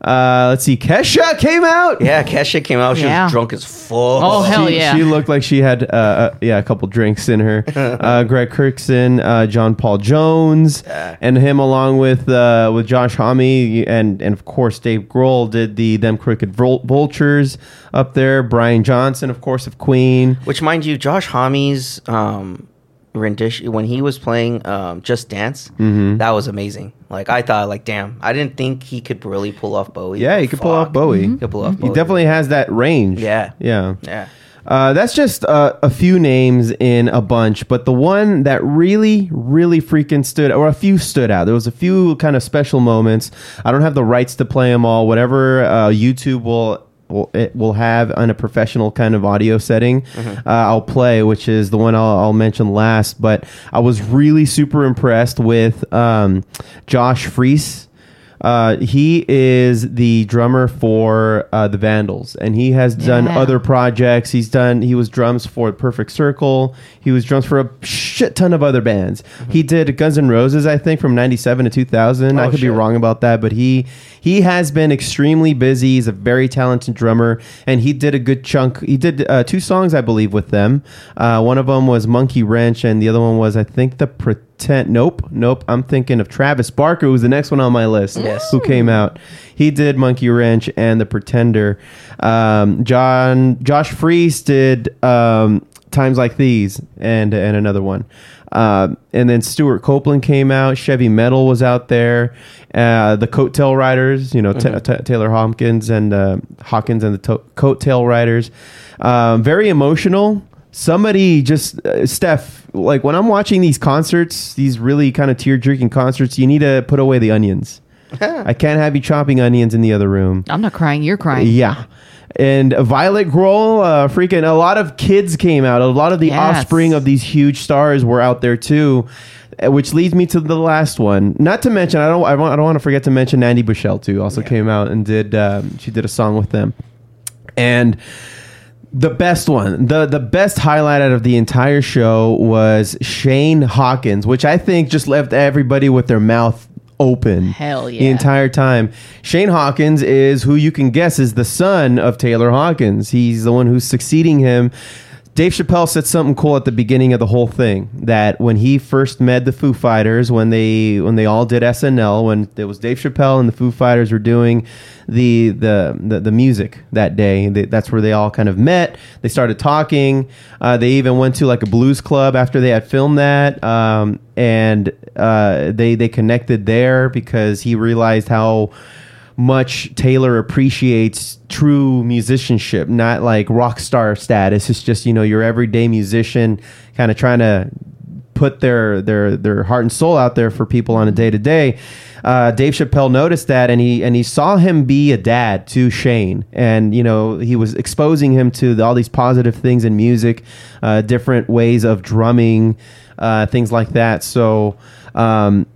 Uh, let's see, Kesha came out. Yeah, Kesha came out. She Yeah. was drunk as fuck. Oh, hell she, yeah. She looked like she had, uh, uh, yeah, a couple drinks in her. uh, Greg Kurstin, uh, John Paul Jones, and him along with uh, with Josh Homme and and of course Dave Grohl did the them crooked Vul- vultures up there. Brian Johnson, of course, of Queen. Which, mind you, Josh Homme's um, rendition when he was playing um, Just Dance, Mm-hmm. that was amazing. Like I thought, like damn, I didn't think he could really pull off Bowie. Yeah, he could pull off Bowie. He could pull off He Bowie. definitely has that range. Yeah. yeah, Yeah. Uh, that's just uh, a few names in a bunch, but the one that really, really freaking stood, or a few stood out. There was a few kind of special moments. I don't have the rights to play them all. Whatever uh, YouTube will will it will have on a professional kind of audio setting, uh, I'll play, which is the one I'll, I'll mention last. But I was really super impressed with um, Josh Freese Uh, he is the drummer for uh, the Vandals, and he has done Yeah. other projects. He's done. He was drums for Perfect Circle. He was drums for a shit ton of other bands. He did Guns N' Roses, I think, from '97 to 2000. I Oh, could be shit. wrong about that, but he he has been extremely busy. He's a very talented drummer, and he did a good chunk. He did uh, two songs, I believe, with them. Uh, one of them was Monkey Wrench, and the other one was, I think, the Pretend. Nope, nope. I'm thinking of Travis Barker, who was the next one on my list, Yes. who came out. He did Monkey Wrench and the Pretender. Um, John Josh Freese did um, Times Like These and and another one. Um, and then Stewart Copeland came out. Chevy Metal was out there. Uh, the Coattail Riders, you know, Ta- Mhm. Ta- Taylor Hopkins and uh, Hawkins and the to- Coattail Riders. Um, very emotional. Somebody just uh, Steph, like when I'm watching these concerts, these really kind of tear jerking concerts, you need to put away the onions. I can't have you chopping onions in the other room. I'm not crying. You're crying. Yeah. And Violet Grohl, uh, freaking a lot of kids came out. A lot of the Yes. offspring of these huge stars were out there too, uh, which leads me to the last one. Not to mention, I don't, I, want, I don't want to forget to mention Nandi Bushell too. Also came out and did, um, she did a song with them, and the best one, the the best highlight out of the entire show was Shane Hawkins, which I think just left everybody with their mouth open. Hell yeah The entire time. Shane Hawkins is who you can guess is the son of Taylor Hawkins. He's the one who's succeeding him. Dave Chappelle said something cool at the beginning of the whole thing that when he first met the Foo Fighters, when they when they all did SNL, when it was Dave Chappelle and the Foo Fighters were doing the the the, the music that day, they, that's where they all kind of met. They started talking. Uh, they even went to like a blues club after they had filmed that, um, and uh, they they connected there because he realized how much Taylor appreciates true musicianship, not like rock star status. It's just you know your everyday musician, kind of trying to put their their their heart and soul out there for people on a day to day. Dave Chappelle noticed that, and he and he saw him be a dad to Shane, and you know he was exposing him to the, all these positive things in music, uh, different ways of drumming, uh, things like that. So um,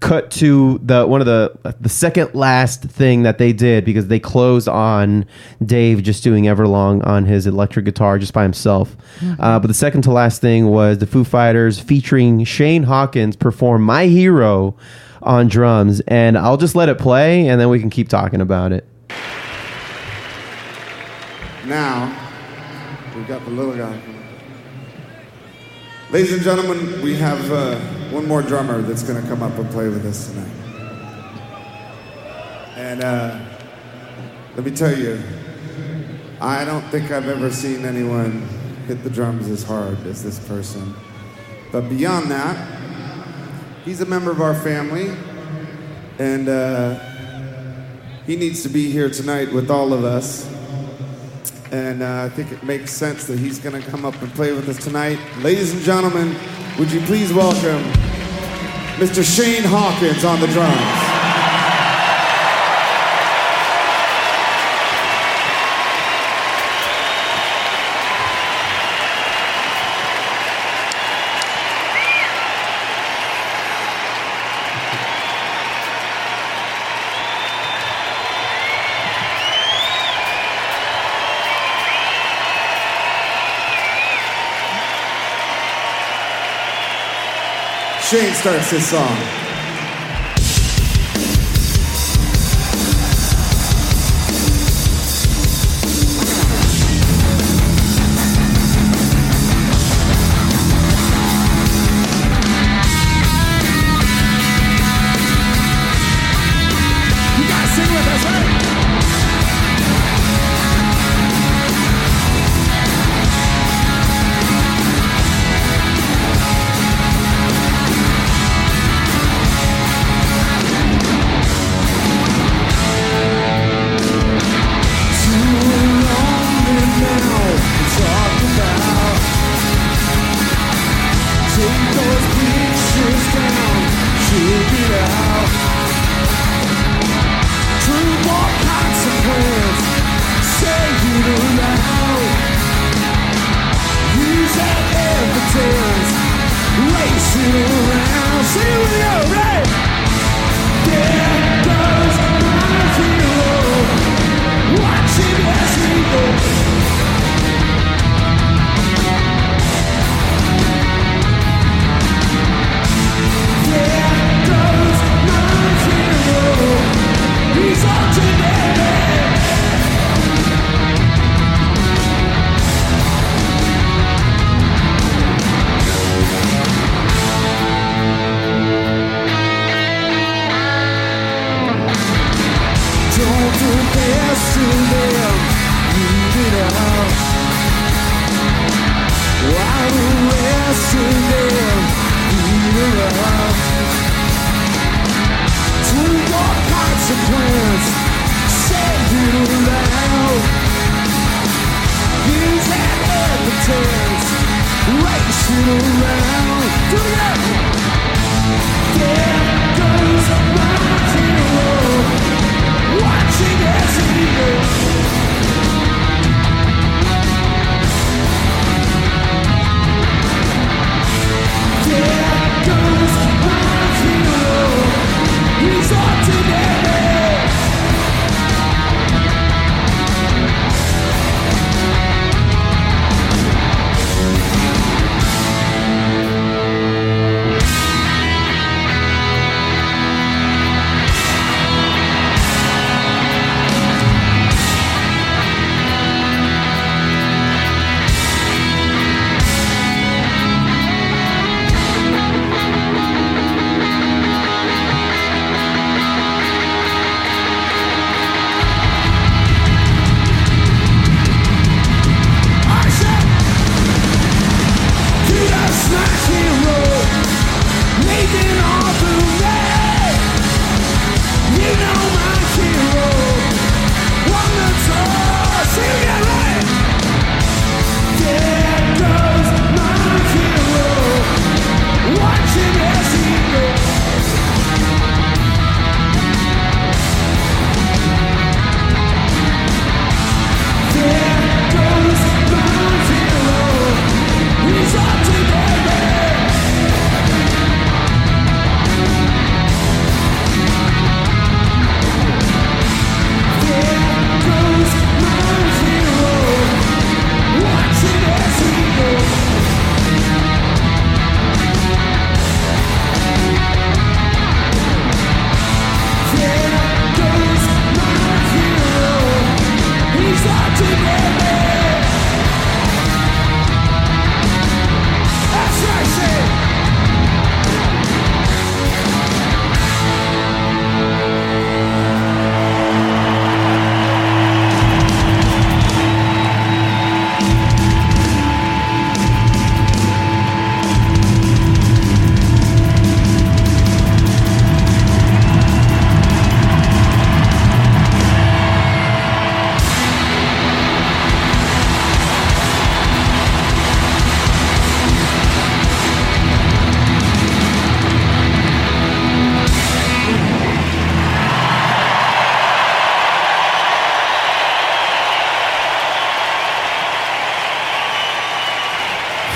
cut to the one of the the second last thing that they did because they closed on Dave just doing Everlong on his electric guitar just by himself. Uh, but the second to last thing was the Foo Fighters featuring Shane Hawkins perform "My Hero" on drums, and I'll just let it play and then we can keep talking about it. Now, we've got the little guy. Ladies and gentlemen, we have uh, one more drummer that's going to come up and play with us tonight. And uh, let me tell you, I don't think I've ever seen anyone hit the drums as hard as this person. But beyond that, he's a member of our family, and uh, he needs to be here tonight with all of us. And uh, I think it makes sense that he's going to come up and play with us tonight. Ladies and gentlemen, would you please welcome Mr. Shane Hawkins on the drums. Shane starts this song.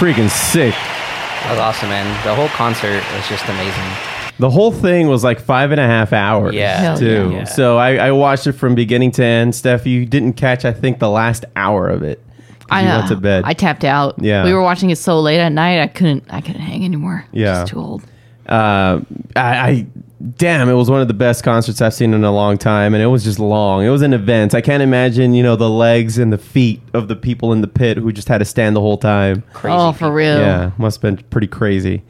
Freaking sick. That was awesome, man. The whole concert was just amazing. The whole thing was like five and a half hours. Yeah. Hell too. yeah. So I, I watched it from beginning to end. Steph, you didn't catch, I think, the last hour of it. 'cause I you know. went to bed. I tapped out. Yeah. we were watching it so late at night. I couldn't. I couldn't hang anymore. Yeah. just too old. uh, I, I damn, it was one of the best concerts I've seen in a long time, and it was just long. It was an event. I can't imagine, you know, the legs and the feet of the people in the pit who just had to stand the whole time. oh, for real. Yeah, must have been pretty crazy.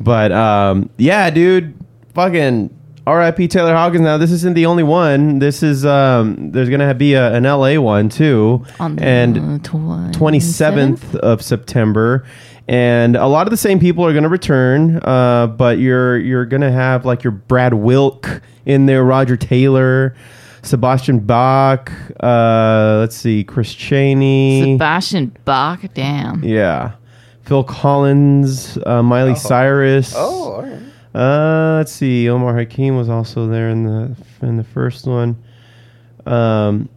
But um, yeah, dude, fucking R.I.P. Taylor Hawkins. Now this isn't the only one. This is um, there's gonna be a, an L.A. one too, On the and 27th of September. And a lot of the same people are going to return, uh, but you're you're going to have like your Brad Wilk in there, Roger Taylor, Sebastian Bach. Uh, let's see, Chris Cheney. Sebastian Bach. Damn. Yeah. Phil Collins, uh, Miley Cyrus. Oh, all right. Uh, let's see. Omar Hakim was also there in the in the first one. Um,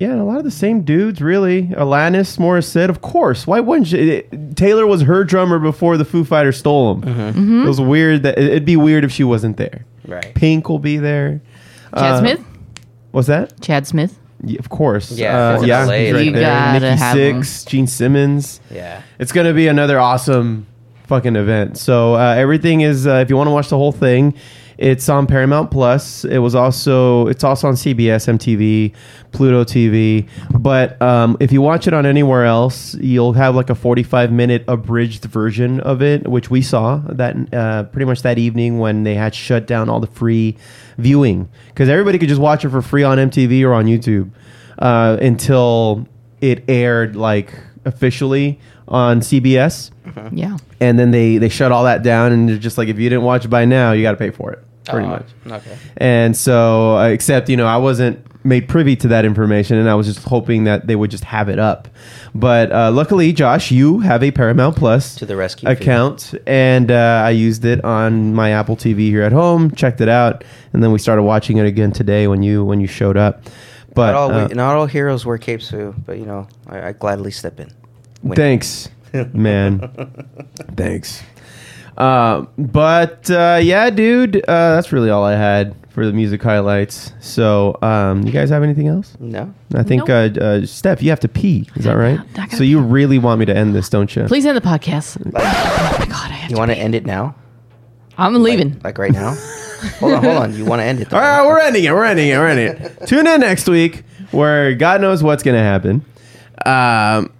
yeah, and a lot of the same dudes, really. Alanis Morissette, of course. Why wouldn't you? it- Taylor was her drummer before the Foo Fighters stole him. Mhm. It was weird that it'd be weird if she wasn't there. Right. Pink will be there. Chad Uh, Smith. What's that? Chad Smith. Yeah, of course. Yeah, uh, yeah. He's it's right You there. gotta Nikki have him. Sixx, Gene Simmons. Yeah. It's gonna be another awesome fucking event. So uh, everything is. Uh, if you want to watch the whole thing, it's on Paramount Plus. It was also. It's also on CBS, MTV, Pluto TV. But um, if you watch it on anywhere else, you'll have like a forty-five minute abridged version of it, which we saw that uh, pretty much that evening when they had shut down all the free viewing because everybody could just watch it for free on MTV or on YouTube. uh, until it aired like officially on CBS. Yeah. And then they they shut all that down, and they're just like, if you didn't watch it by now, you got to pay for it, pretty much. Okay. And so, uh, except you know, I wasn't made privy to that information, and I was just hoping that they would just have it up. But uh, luckily, Josh, you have a Paramount Plus To the rescue, account, and uh, I used it on my Apple TV here at home. Checked it out, and then we started watching it again today when you when you showed up. But not all, uh, not all heroes wear capes, Foo, but you know, I, I gladly step in. When- Thanks, man. Thanks. Uh, but uh, yeah, dude, uh, that's really all I had for the music highlights. So, um, you guys have anything else? No. I think, uh, uh, Steph, you have to pee. Is that right? So you really want me to end this, don't you? Please end the podcast. oh my god, I have You want to end it now? I'm leaving. Like right now? hold on, hold on. You want to end it? All right, we're ending it. We're ending it. We're ending it. Tune in next week where God knows what's going to happen. Um,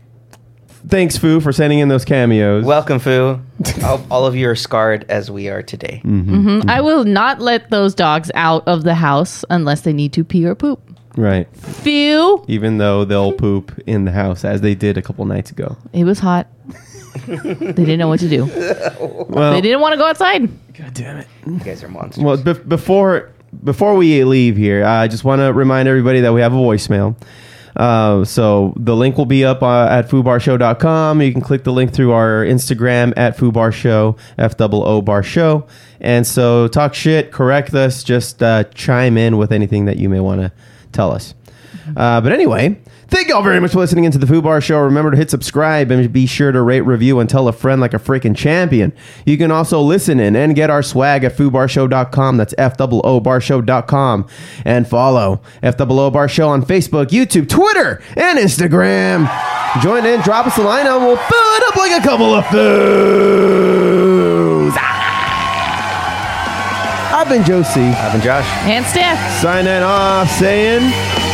thanks, Foo, for sending in those cameos. Welcome, Foo. all, all of you are scarred as we are today. Mm-hmm. hmm I will not let those dogs out of the house unless they need to pee or poop. Right. Phew. Even though they'll poop in the house as they did a couple nights ago. It was hot. they didn't know what to do. Well- they didn't want to go outside. God damn it. You guys are monsters. Well, bef- before before we leave here, I just want to remind everybody that we have a voicemail. Uh, so the link will be up uh, at foobarshow.com. You can click the link through our Instagram at foobarshow, F double O bar show. And so talk shit, correct us, just uh, chime in with anything that you may want to tell us. Uh, but anyway, thank y'all very much for listening into the Foo Bar Show. Remember to hit subscribe and be sure to rate, review, and tell a friend like a freaking champion. You can also listen in and get our swag at foobarshow.com. That's F double O barshow.com. And follow F double O Bar Show on Facebook, YouTube, Twitter, and Instagram. Join in, drop us a line, and we'll fill it up like a couple of foos. I've been Joe C. I've been Josh. And Steph. Signing off saying.